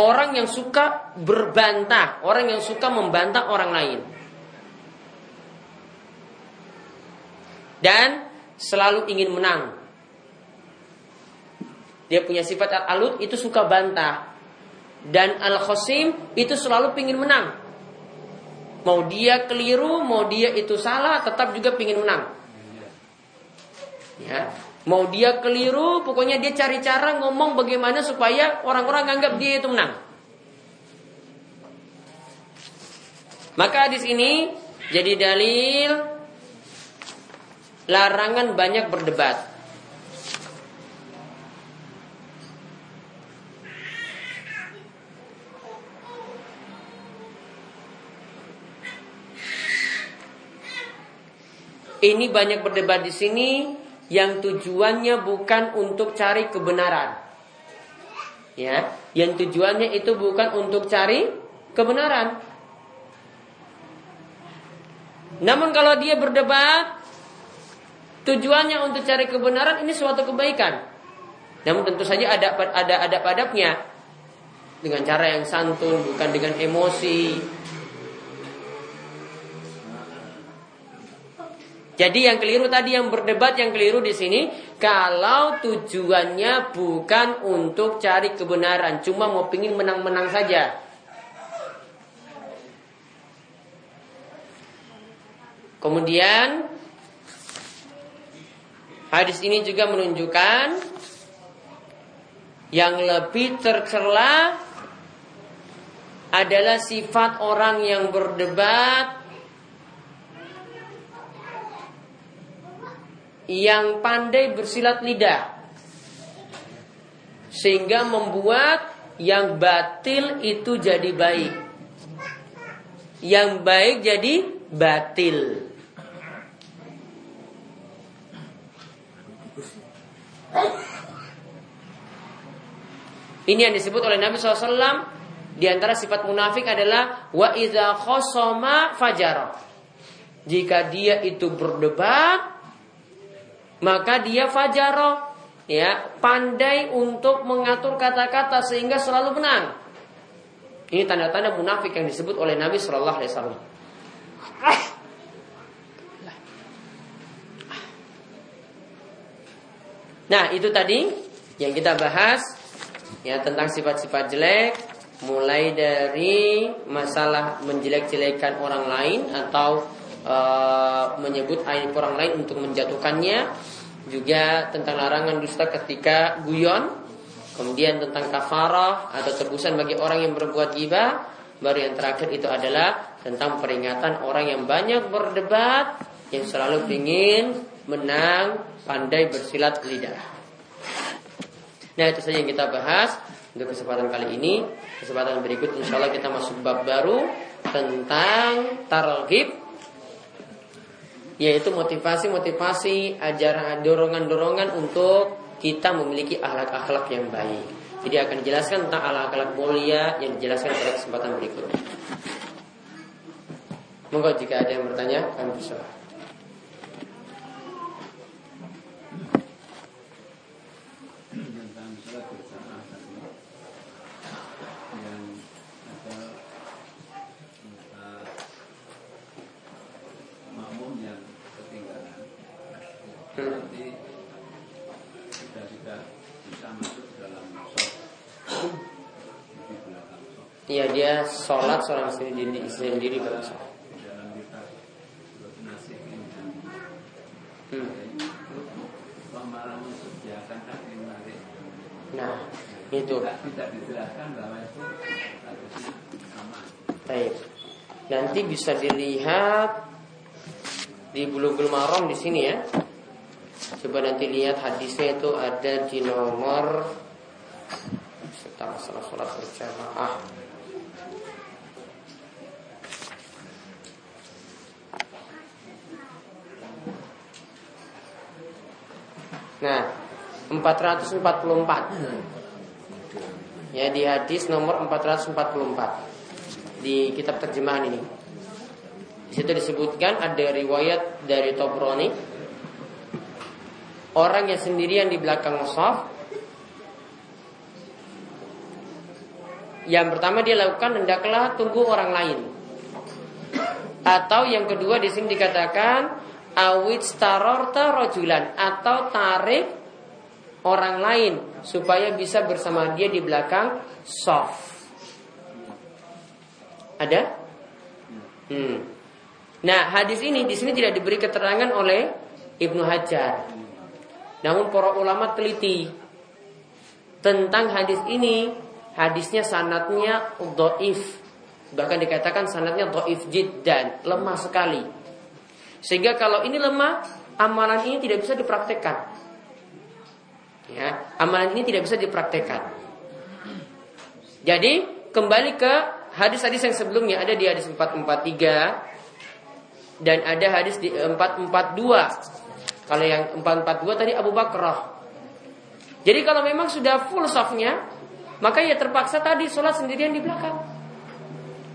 Orang yang suka berbantah, orang yang suka membantah orang lain. Dan selalu ingin menang. Dia punya sifat al-alut itu suka bantah. Dan al-khasim itu selalu ingin menang. Mau dia keliru, mau dia itu salah, tetap juga ingin menang. Ya, mau dia keliru, pokoknya dia cari cara ngomong bagaimana supaya orang-orang anggap dia itu menang. Maka di sini jadi dalil larangan banyak berdebat. Ini banyak berdebat di sini yang tujuannya bukan untuk cari kebenaran. Ya, yang tujuannya itu bukan untuk cari kebenaran. Namun kalau dia berdebat tujuannya untuk cari kebenaran ini suatu kebaikan. Namun tentu saja ada ada ada adabnya dengan cara yang santun, bukan dengan emosi. Jadi yang keliru tadi yang berdebat yang keliru di sini kalau tujuannya bukan untuk cari kebenaran, cuma mau pingin menang-menang saja. Kemudian hadis ini juga menunjukkan yang lebih tercela adalah sifat orang yang berdebat yang pandai bersilat lidah sehingga membuat yang batil itu jadi baik. yang baik jadi batil. Ini yang disebut oleh Nabi SAW di antara sifat munafik adalah wa idza khosoma fajara. Jika dia itu berdebat maka dia fajaro ya pandai untuk mengatur kata-kata sehingga selalu menang. Ini tanda-tanda munafik yang disebut oleh Nabi Shallallahu Alaihi. Nah itu tadi yang kita bahas ya tentang sifat-sifat jelek mulai dari masalah menjelek-jelekan orang lain atau e, menyebut aib orang lain untuk menjatuhkannya juga tentang larangan dusta ketika guyon kemudian tentang kafarah atau tebusan bagi orang yang berbuat ghibah. Baru yang terakhir itu adalah tentang peringatan orang yang banyak berdebat yang selalu ingin menang pandai bersilat lidah nah itu saja yang kita bahas untuk kesempatan kali ini kesempatan berikut insya Allah kita masuk bab baru tentang targhib yaitu motivasi-motivasi ajaran dorongan-dorongan untuk kita memiliki akhlak-akhlak yang baik. Jadi akan dijelaskan tentang akhlak-akhlak mulia yang dijelaskan pada kesempatan berikutnya. Monggo jika ada yang bertanya, kami bisa. Iya dia sholat seorang sendiri sendiri pada sholat. Hmm. Nah, itu. Baik. Nanti bisa dilihat di Bulughul Maram di sini ya. Coba nanti lihat hadisnya itu ada di nomor salah sholat berjamaah. Nah, 444. Ya di hadis nomor 444 di kitab terjemahan ini. Di situ disebutkan ada riwayat dari Tobroni orang yang sendirian di belakang mushaf yang pertama dia lakukan hendaklah tunggu orang lain. Atau yang kedua di sini dikatakan awit starorta rojulan atau tarik orang lain supaya bisa bersama dia di belakang soft. Ada? Hmm. Nah, hadis ini di sini tidak diberi keterangan oleh Ibnu Hajar. Namun para ulama teliti tentang hadis ini. Hadisnya sanatnya doif. Bahkan dikatakan sanatnya doif dan lemah sekali. Sehingga kalau ini lemah, amalan ini tidak bisa dipraktekkan. Ya, amalan ini tidak bisa dipraktekkan. Jadi kembali ke hadis-hadis yang sebelumnya ada di hadis 443 dan ada hadis di 442. Kalau yang 442 tadi Abu Bakar. Jadi kalau memang sudah full softnya, maka ya terpaksa tadi sholat sendirian di belakang.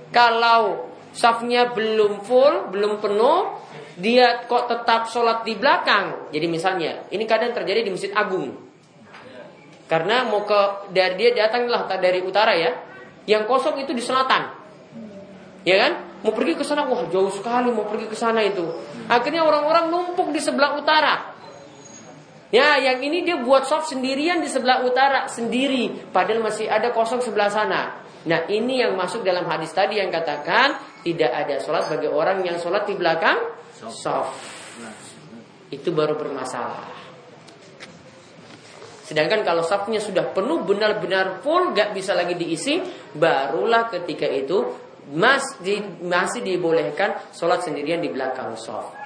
Kalau softnya belum full, belum penuh, dia kok tetap sholat di belakang. Jadi misalnya, ini kadang terjadi di Masjid Agung. Karena mau ke dari dia datanglah dari utara ya, yang kosong itu di selatan. Ya kan? Mau pergi ke sana, wah jauh sekali mau pergi ke sana itu. Akhirnya orang-orang numpuk di sebelah utara. Ya, yang ini dia buat soft sendirian di sebelah utara sendiri, padahal masih ada kosong sebelah sana. Nah, ini yang masuk dalam hadis tadi yang katakan tidak ada sholat bagi orang yang sholat di belakang soft. Itu baru bermasalah. Sedangkan kalau softnya sudah penuh benar-benar full gak bisa lagi diisi, barulah ketika itu masih masih dibolehkan sholat sendirian di belakang soft.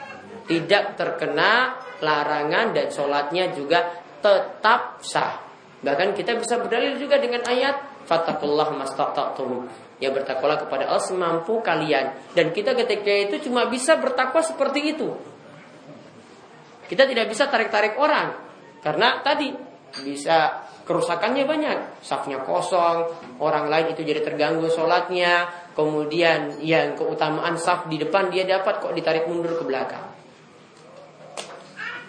Tidak terkena larangan dan sholatnya juga tetap sah. Bahkan kita bisa berdalil juga dengan ayat fattakullah mastata'tum. Ya bertakwalah kepada Allah semampu kalian. Dan kita ketika itu cuma bisa bertakwa seperti itu. Kita tidak bisa tarik-tarik orang. Karena tadi bisa kerusakannya banyak. Safnya kosong, orang lain itu jadi terganggu sholatnya. Kemudian yang keutamaan saf di depan dia dapat kok ditarik mundur ke belakang.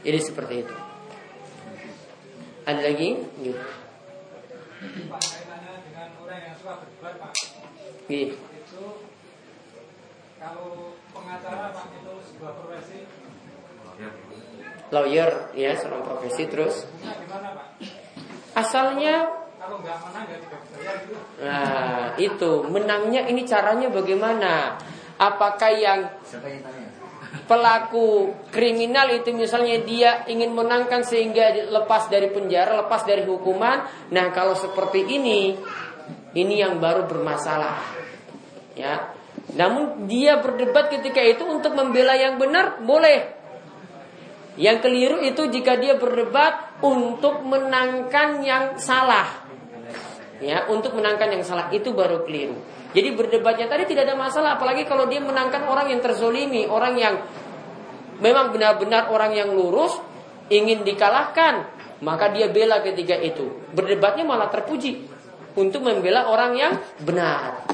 Jadi seperti itu. Ada lagi? Gitu. Itu kalau pengacara Pak itu sebuah profesi? Lawyer ya seorang profesi terus? Asalnya kalau nggak menang nggak dibayar itu. Nah itu. Menangnya ini caranya bagaimana? Apakah yang pelaku kriminal itu misalnya dia ingin menangkan sehingga lepas dari penjara lepas dari hukuman? Nah kalau seperti ini ini yang baru bermasalah ya. Namun dia berdebat ketika itu untuk membela yang benar boleh. Yang keliru itu jika dia berdebat untuk menangkan yang salah. Ya, untuk menangkan yang salah itu baru keliru. Jadi berdebatnya tadi tidak ada masalah apalagi kalau dia menangkan orang yang terzolimi, orang yang memang benar-benar orang yang lurus ingin dikalahkan, maka dia bela ketika itu. Berdebatnya malah terpuji untuk membela orang yang benar.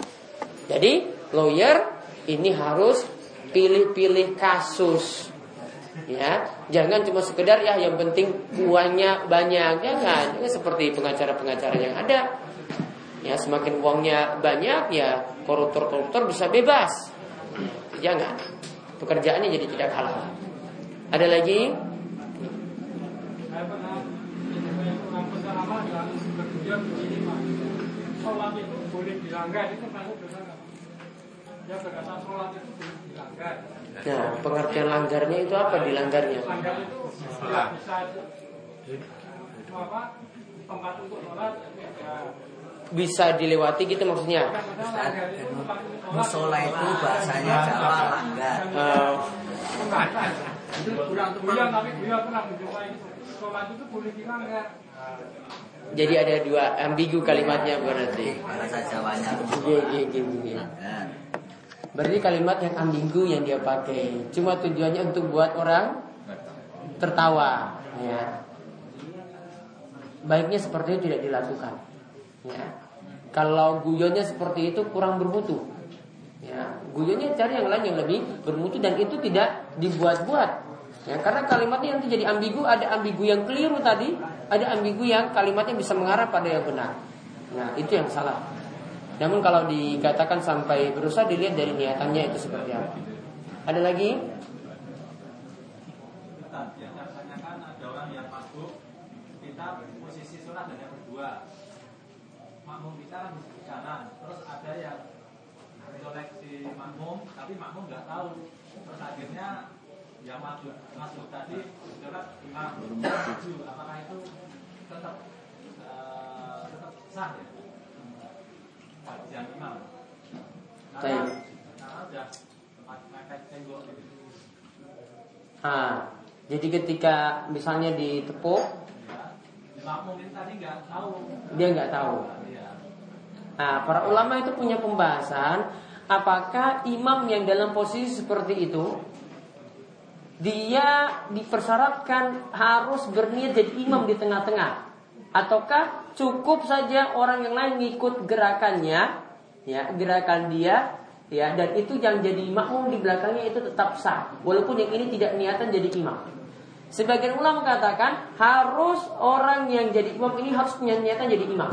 Jadi lawyer ini harus pilih-pilih kasus. Ya, jangan cuma sekedar ya yang penting uangnya banyak, jangan. Ini seperti pengacara-pengacara yang ada. Ya, semakin uangnya banyak ya koruptor-koruptor bisa bebas. Jangan. Pekerjaannya jadi tidak halal. Ada lagi? saya pernah begini Pak sholat itu boleh dilanggar itu kamu benar nggak? dia berkata sholat itu boleh dilanggar. Nah, pengertian langgarnya itu apa dilanggarnya? langgar itu tidak bisa apa? Tempat untuk sholat ya Bisa dilewati gitu maksudnya? kadang-kadang langgar itu Musola itu bahasanya Jawa langgar. Eh, itu kurang Buya tapi Buya pernah mencoba itu sholat itu boleh dilanggar jadi ada dua ambigu kalimatnya berarti. Bahasa Jawanya iya. langgar. Berarti kalimat yang ambigu yang dia pakai. Cuma tujuannya untuk buat orang tertawa. Ya. Baiknya seperti itu tidak dilakukan. Ya. Kalau guyonnya seperti itu kurang bermutu. Ya, guyonnya cari yang lain yang lebih bermutu dan itu tidak dibuat-buat. Ya, karena kalimatnya nanti jadi ambigu, ada ambigu yang keliru tadi, ada ambigu yang kalimatnya bisa mengarah pada yang benar. Nah, itu yang salah. Namun kalau dikatakan sampai berusaha dilihat dari niatannya itu seperti apa. Ada lagi? Ada orang yang masuk kita posisi sholat hanya berdua makmum kita kan di kanan terus ada yang mencolek si makmum tapi makmum nggak tahu terus akhirnya yang masuk masuk tadi sholat imam maju apakah itu tetap eh, tetap sah ya kajian imam karena karena udah mepet tembok gitu Ah, jadi ketika misalnya ditepuk, Ya, tadi nggak tahu. dia nggak tahu. Nah, para ulama itu punya pembahasan apakah imam yang dalam posisi seperti itu dia dipersyaratkan harus berniat jadi imam di tengah-tengah. Ataukah cukup saja orang yang lain ngikut gerakannya ya gerakan dia ya dan itu yang jadi makmum di belakangnya itu tetap sah. Walaupun yang ini tidak niatan jadi imam. Sebagian ulama mengatakan harus orang yang jadi imam ini harus punya niatan jadi imam.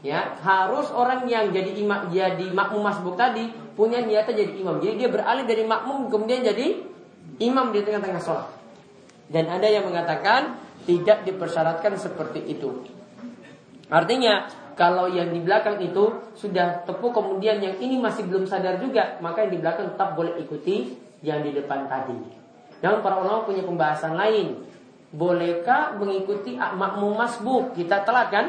Ya harus orang yang jadi imam jadi makmum masbuk tadi punya niatan jadi imam. Jadi dia beralih dari makmum kemudian jadi imam di tengah-tengah sholat. Dan ada yang mengatakan tidak dipersyaratkan seperti itu. Artinya kalau yang di belakang itu sudah tepuk kemudian yang ini masih belum sadar juga maka yang di belakang tetap boleh ikuti yang di depan tadi. Namun para ulama punya pembahasan lain. Bolehkah mengikuti makmum masbuk? Kita telat kan?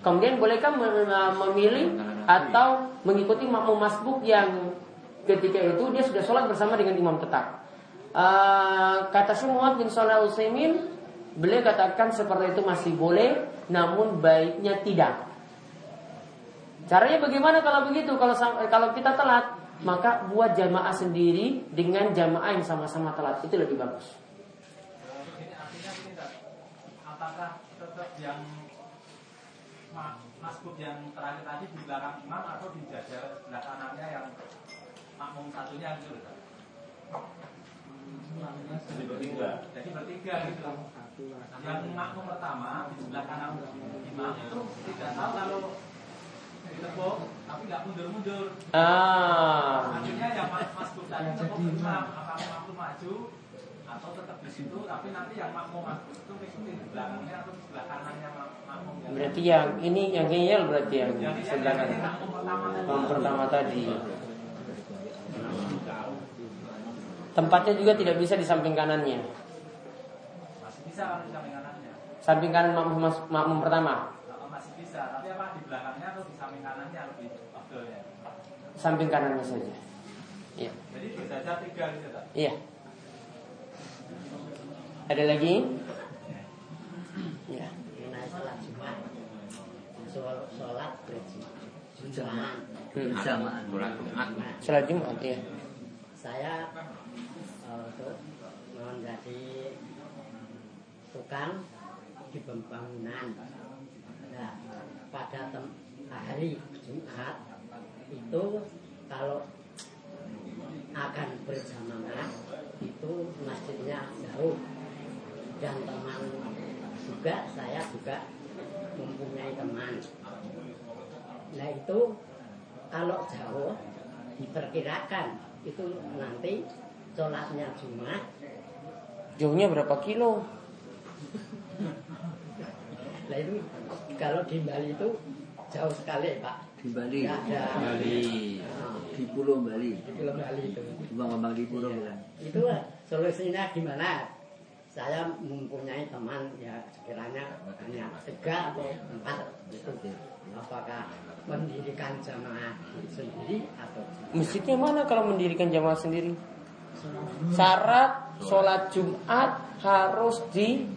Kemudian bolehkah mem- memilih atau mengikuti makmum masbuk yang ketika itu dia sudah sholat bersama dengan imam tetap. Eh, kata Syumuat bin Salih al beliau katakan seperti itu masih boleh, namun baiknya tidak. Caranya bagaimana kalau begitu? Kalau eh, kalau kita telat, maka buat jamaah sendiri dengan jamaah yang sama-sama telat itu lebih bagus. Ini artinya apakah tetap yang ma- masbuk yang terakhir tadi di belakang imam atau di jajar sebelah kanannya yang makmum satunya gitu? Jadi bertiga. Jadi bertiga gitu. Yang makmum pertama di sebelah kanan imam itu tidak tahu kalau ditepuk tapi nggak mundur-mundur. Ah, Akhirnya yang mas masbuk tadi tepuk imam apakah makmum maju atau tetap di situ tapi nanti yang makmum itu mengikuti di belakangnya atau di sebelah kanannya mak- makmum yang berarti yang ini yang ngeyel berarti yang yang ini sebelah kanan. makmum pertama tadi. Yang pertama tadi. Tempatnya juga tidak bisa di samping kanannya. masih bisa kalau di samping kanannya Samping kanan makmum, mas- makmum pertama, Kalau masih bisa tapi apa di belakangnya atau di samping kanannya lebih afdolnya samping kanannya saja. Iya. jadi bisa saja tiga gitu tak Iya. Ada lagi? Ya. mengenai sholat Jumat sholat berjamaah Hmm. Berjamaah. Salat Jumat ya. Saya eh, untuk menjadi tukang di pembangunan. Nah pada hari Jumat itu kalau akan berjamaah itu masjidnya jauh. Dan teman juga saya juga mempunyai teman. Nah itu kalau jauh diperkirakan itu nanti sholatnya Jumat Jauhnya berapa kilo? nah itu kalau di Bali itu jauh sekali Pak Di Bali. Nggak ada Bali. Nah, Di Pulau Bali. di Pulau Bali itu Bang-bang di Pulau Iya. kan. itu solusinya gimana saya mempunyai teman ya sekiranya hanya tiga atau empat itu apakah mendirikan jamaah sendiri atau Masjidnya mana kalau mendirikan jamaah sendiri? Syarat sholat Jumat harus di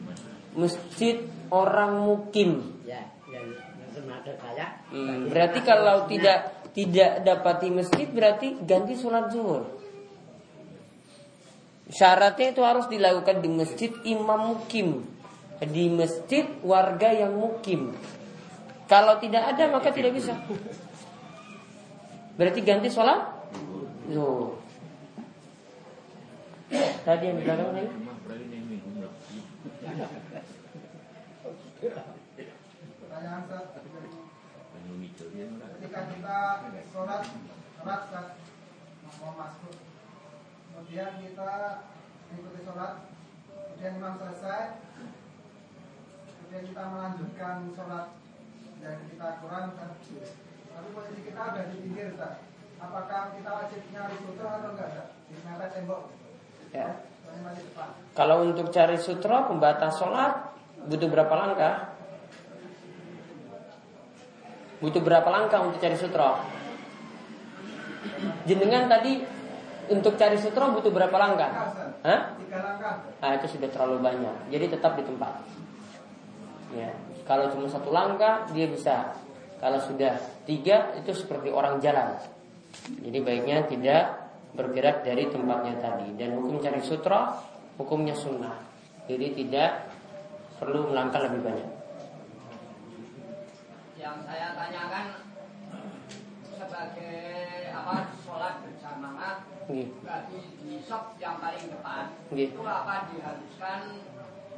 masjid orang mukim. ya yang senada saya Hmm, berarti kalau tidak tidak dapat di masjid berarti ganti sholat zuhur. Syaratnya itu harus dilakukan di masjid imam mukim, di masjid warga yang mukim. Kalau tidak ada maka tidak bisa. Berarti ganti sholat zuhur. Tadi yang di tadi? Pertanyaan. Ketika kita sholat, sholat mau masuk, kemudian kita mengikuti sholat, kemudian imam selesai, kemudian kita melanjutkan sholat yang kita kurang, Ustaz. tapi posisi kita ada di pinggir Ustaz. Apakah kita wajib nyari sutra atau enggak Ustaz? Di mepet tembok. Ya. Kalau untuk cari sutra pembatas sholat butuh berapa langkah? Butuh berapa langkah untuk cari sutra? Jenengan tadi untuk cari sutra butuh berapa langkah? Hah? Tiga langkah. Nah itu sudah terlalu banyak. Jadi tetap di tempat. Ya. Kalau cuma satu langkah dia bisa. Kalau sudah tiga itu seperti orang jalan. Jadi baiknya tidak bergerak dari tempatnya tadi. Dan hukum cari sutra hukumnya sunnah. Jadi tidak perlu melangkah lebih banyak. yang saya tanyakan sebagai apa sholat berjamaah bagi di shop yang paling depan Nggih. itu apa diharuskan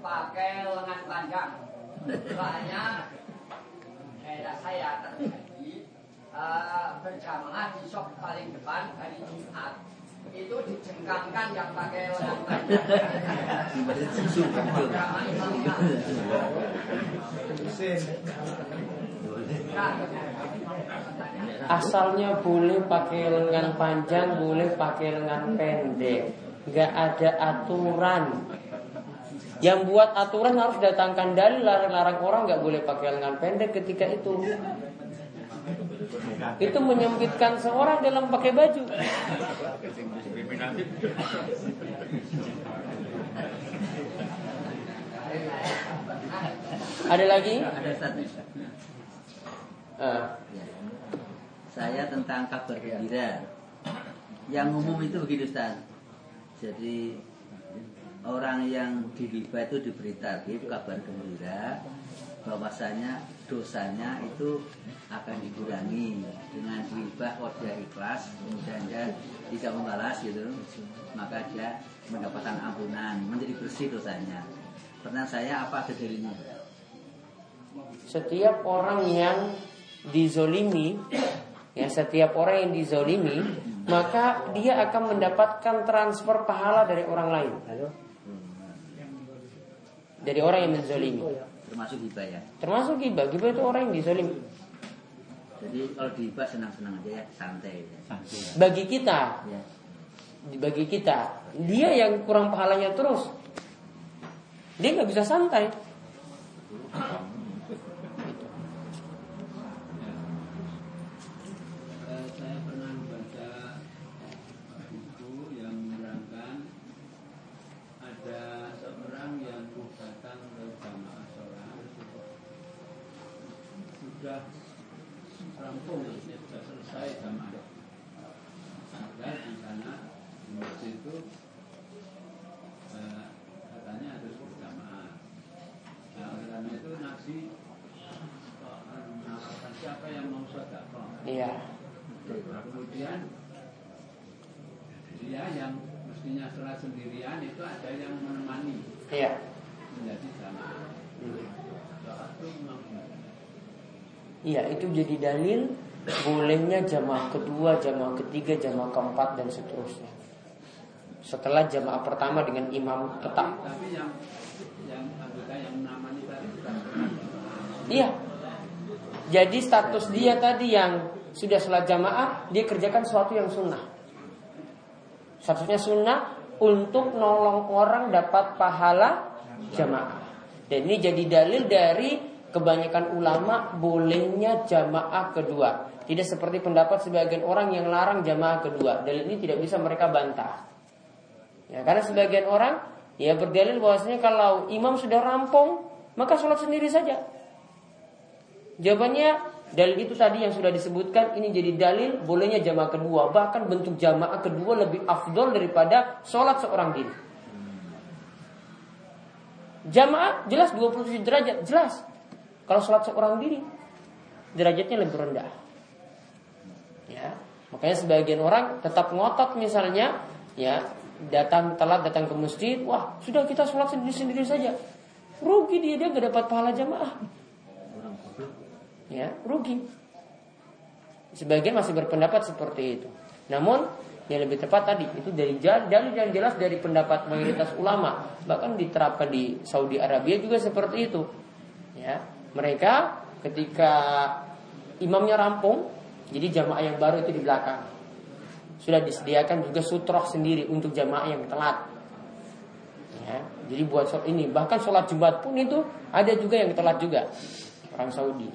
pakai lengan panjang soalnya daerah saya terjadi eh, berjamaah di shop paling depan hari Jumat itu dijengkangkan yang pakai lengan panjang Asalnya boleh pakai lengan panjang, boleh pakai lengan pendek. Gak ada aturan. Yang buat aturan harus datangkan dalil larang-larang orang nggak boleh pakai lengan pendek ketika itu. Itu menyempitkan seorang dalam pakai baju. Ada lagi? Ada satu. Eh, Ya. saya tentang kabar gembira. Yang umum itu begini Ustaz. Jadi orang yang dihibah itu diberi target kabar gembira bahwasanya dosanya itu akan dikurangi. Dengan dihibah kalau dia ikhlas kemudian dia tidak membalas gitu. Maka dia mendapatkan ampunan menjadi bersih dosanya. Pernah saya apa kejadiannya? Setiap orang yang dizolimi ya setiap orang yang dizolimi maka dia akan mendapatkan transfer pahala dari orang lain dari orang yang menzolimi. Termasuk hibah ya? Termasuk gibah gibah itu orang yang dizolimi jadi kalau dihibah senang-senang aja ya santai ya. bagi kita. Ya. bagi kita. Dia yang kurang pahalanya terus. Dia nggak bisa santai Eh, saya pernah baca buku yang menerangkan ada seorang yang datang ke jamaah sholat sudah rampung sudah selesai jamaah ada di sana di masjid itu eh, katanya harus berjamaah nah oleh karena itu nabi eh, menawarkan siapa yang mau sedekah iya Nah, kemudian dia yang mestinya sholat sendirian itu ada yang menemani iya menjadi jamaah. Sholat itu memang Iya, itu jadi dalil bolehnya jamaah kedua, jamaah ketiga, jamaah keempat dan seterusnya. Setelah jamaah pertama dengan imam tetap. tapi yang yang anggota yang menemani tadi bukan Iya. Jadi status dia tadi yang sudah sholat jamaah, dia kerjakan sesuatu yang sunnah. Statusnya sunnah untuk nolong orang dapat pahala jamaah. Dan ini jadi dalil dari kebanyakan ulama bolehnya jamaah kedua. Tidak seperti pendapat sebagian orang yang larang jamaah kedua. Dalil ini tidak bisa mereka bantah. Ya, karena sebagian orang ya berdalil bahwasanya kalau imam sudah rampung, maka sholat sendiri saja. Jawabannya dalil itu tadi yang sudah disebutkan ini jadi dalil bolehnya jamaah kedua bahkan bentuk jamaah kedua lebih afdol daripada sholat seorang diri. Jamaah jelas 27 derajat jelas. Kalau sholat seorang diri derajatnya lebih rendah. Ya, makanya sebagian orang tetap ngotot misalnya ya datang telat datang ke masjid, wah sudah kita sholat sendiri sendiri saja. Rugi dia dia gak dapat pahala jamaah ya rugi. Sebagian masih berpendapat seperti itu. Namun yang lebih tepat tadi itu dari dalil yang jelas dari pendapat mayoritas ulama bahkan diterapkan di Saudi Arabia juga seperti itu. Ya, mereka ketika imamnya rampung, jadi jamaah yang baru itu di belakang. Sudah disediakan juga sutroh sendiri untuk jamaah yang telat. Ya, jadi buat sholat ini bahkan sholat Jumat pun itu ada juga yang telat juga orang Saudi.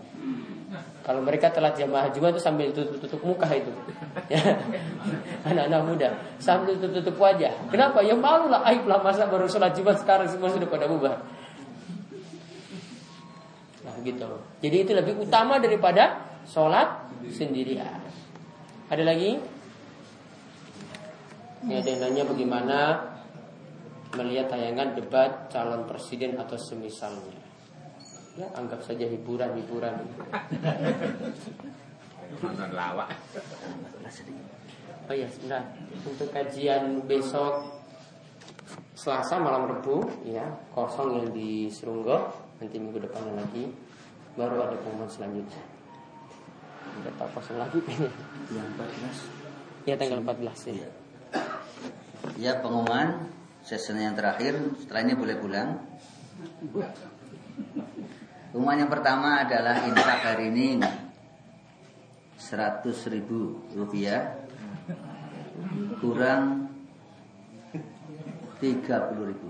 Kalau mereka telat jamaah Jumat itu sambil tutup-tutup muka itu. Ya. Anak-anak muda sambil tutup-tutup wajah. Kenapa? Ya malu lah, aib lah masa baru sholat Jumat sekarang semua sudah pada bubar. Gitu. Jadi itu lebih utama daripada sholat sendirian. Ada lagi? Ini ada yang nanya bagaimana melihat tayangan debat calon presiden atau semisalnya. Ya, anggap saja hiburan-hiburan. Nonton lawak. Oh iya, sebentar. Untuk kajian besok Selasa malam Rebu, ya kosong yang di Serunggo. Nanti minggu depan lagi baru ada pengumuman selanjutnya. Udah tak kosong lagi kayaknya. yang 14 Ya tanggal 14 ya. ya pengumuman season yang terakhir. Setelah ini boleh pulang. Pengumuman yang pertama adalah infak hari ini 100 ribu rupiah. Kurang 30 ribu.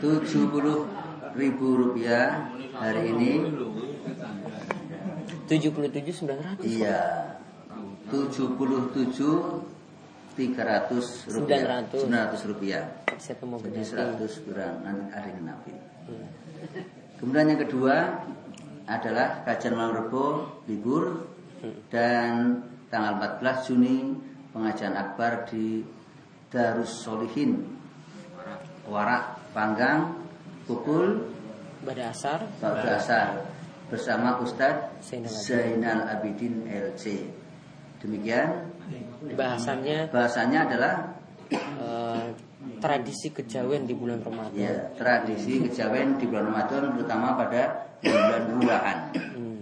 70 ribu rupiah hari ini 77 900. Iya. 77 300 rupiah. 900. 900 rupiah. Siapa mau Jadi berarti? 100 kurang ada yang nabi. Iya. Kemudian yang kedua adalah kajian malam rebo libur dan tanggal 14 Juni pengajian akbar di Darus Solihin Warak Panggang pukul Pada asar pada asar bersama Ustadz Zainal Abidin. LC. Demikian bahasannya bahasanya adalah eh, tradisi kejawen di bulan Ramadan. ya tradisi kejawen di bulan Ramadan terutama pada bulan bulan. Hmm.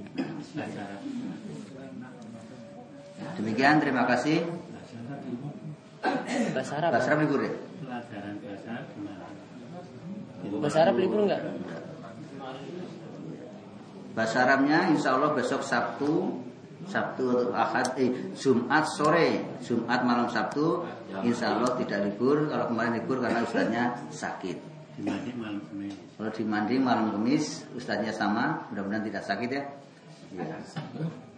Demikian terima kasih. Bahasa Arab. Bahasa Arab libur ya? Pelajaran bahasa? Bahasa Arab libur enggak? Bahasa Arabnya insya Allah besok Sabtu Sabtu atau Ahad eh, Jumat sore Jumat malam Sabtu Insya Allah tidak libur Kalau kemarin libur karena ustaznya sakit Dimandi malam Senin. Kalau di Mandi malam Kamis Ustaznya sama Mudah-mudahan tidak sakit ya Ya.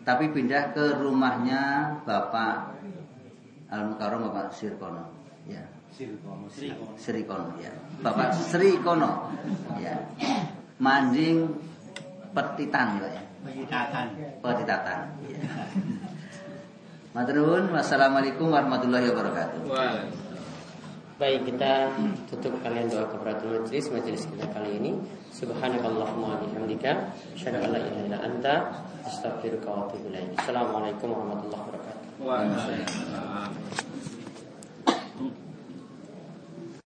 Tapi pindah ke rumahnya Bapak Al Mukarram Bapak Sirkono ya Srikono ya Bapak Srikono ya Manjing Petitan ya Pengitatan. Petitatan ya. Matur nuwun. Wassalamualaikum warahmatullahi wabarakatuh. Baik, kita tutup kalian doa keberatul majlis majelis kita kali ini. Subhanakallahumma wa bihamdika, asyhadu an la ilaha illa anta, astaghfiruka wa atubu ilaik. Assalamualaikum warahmatullahi wabarakatuh. Waalaikumsalam.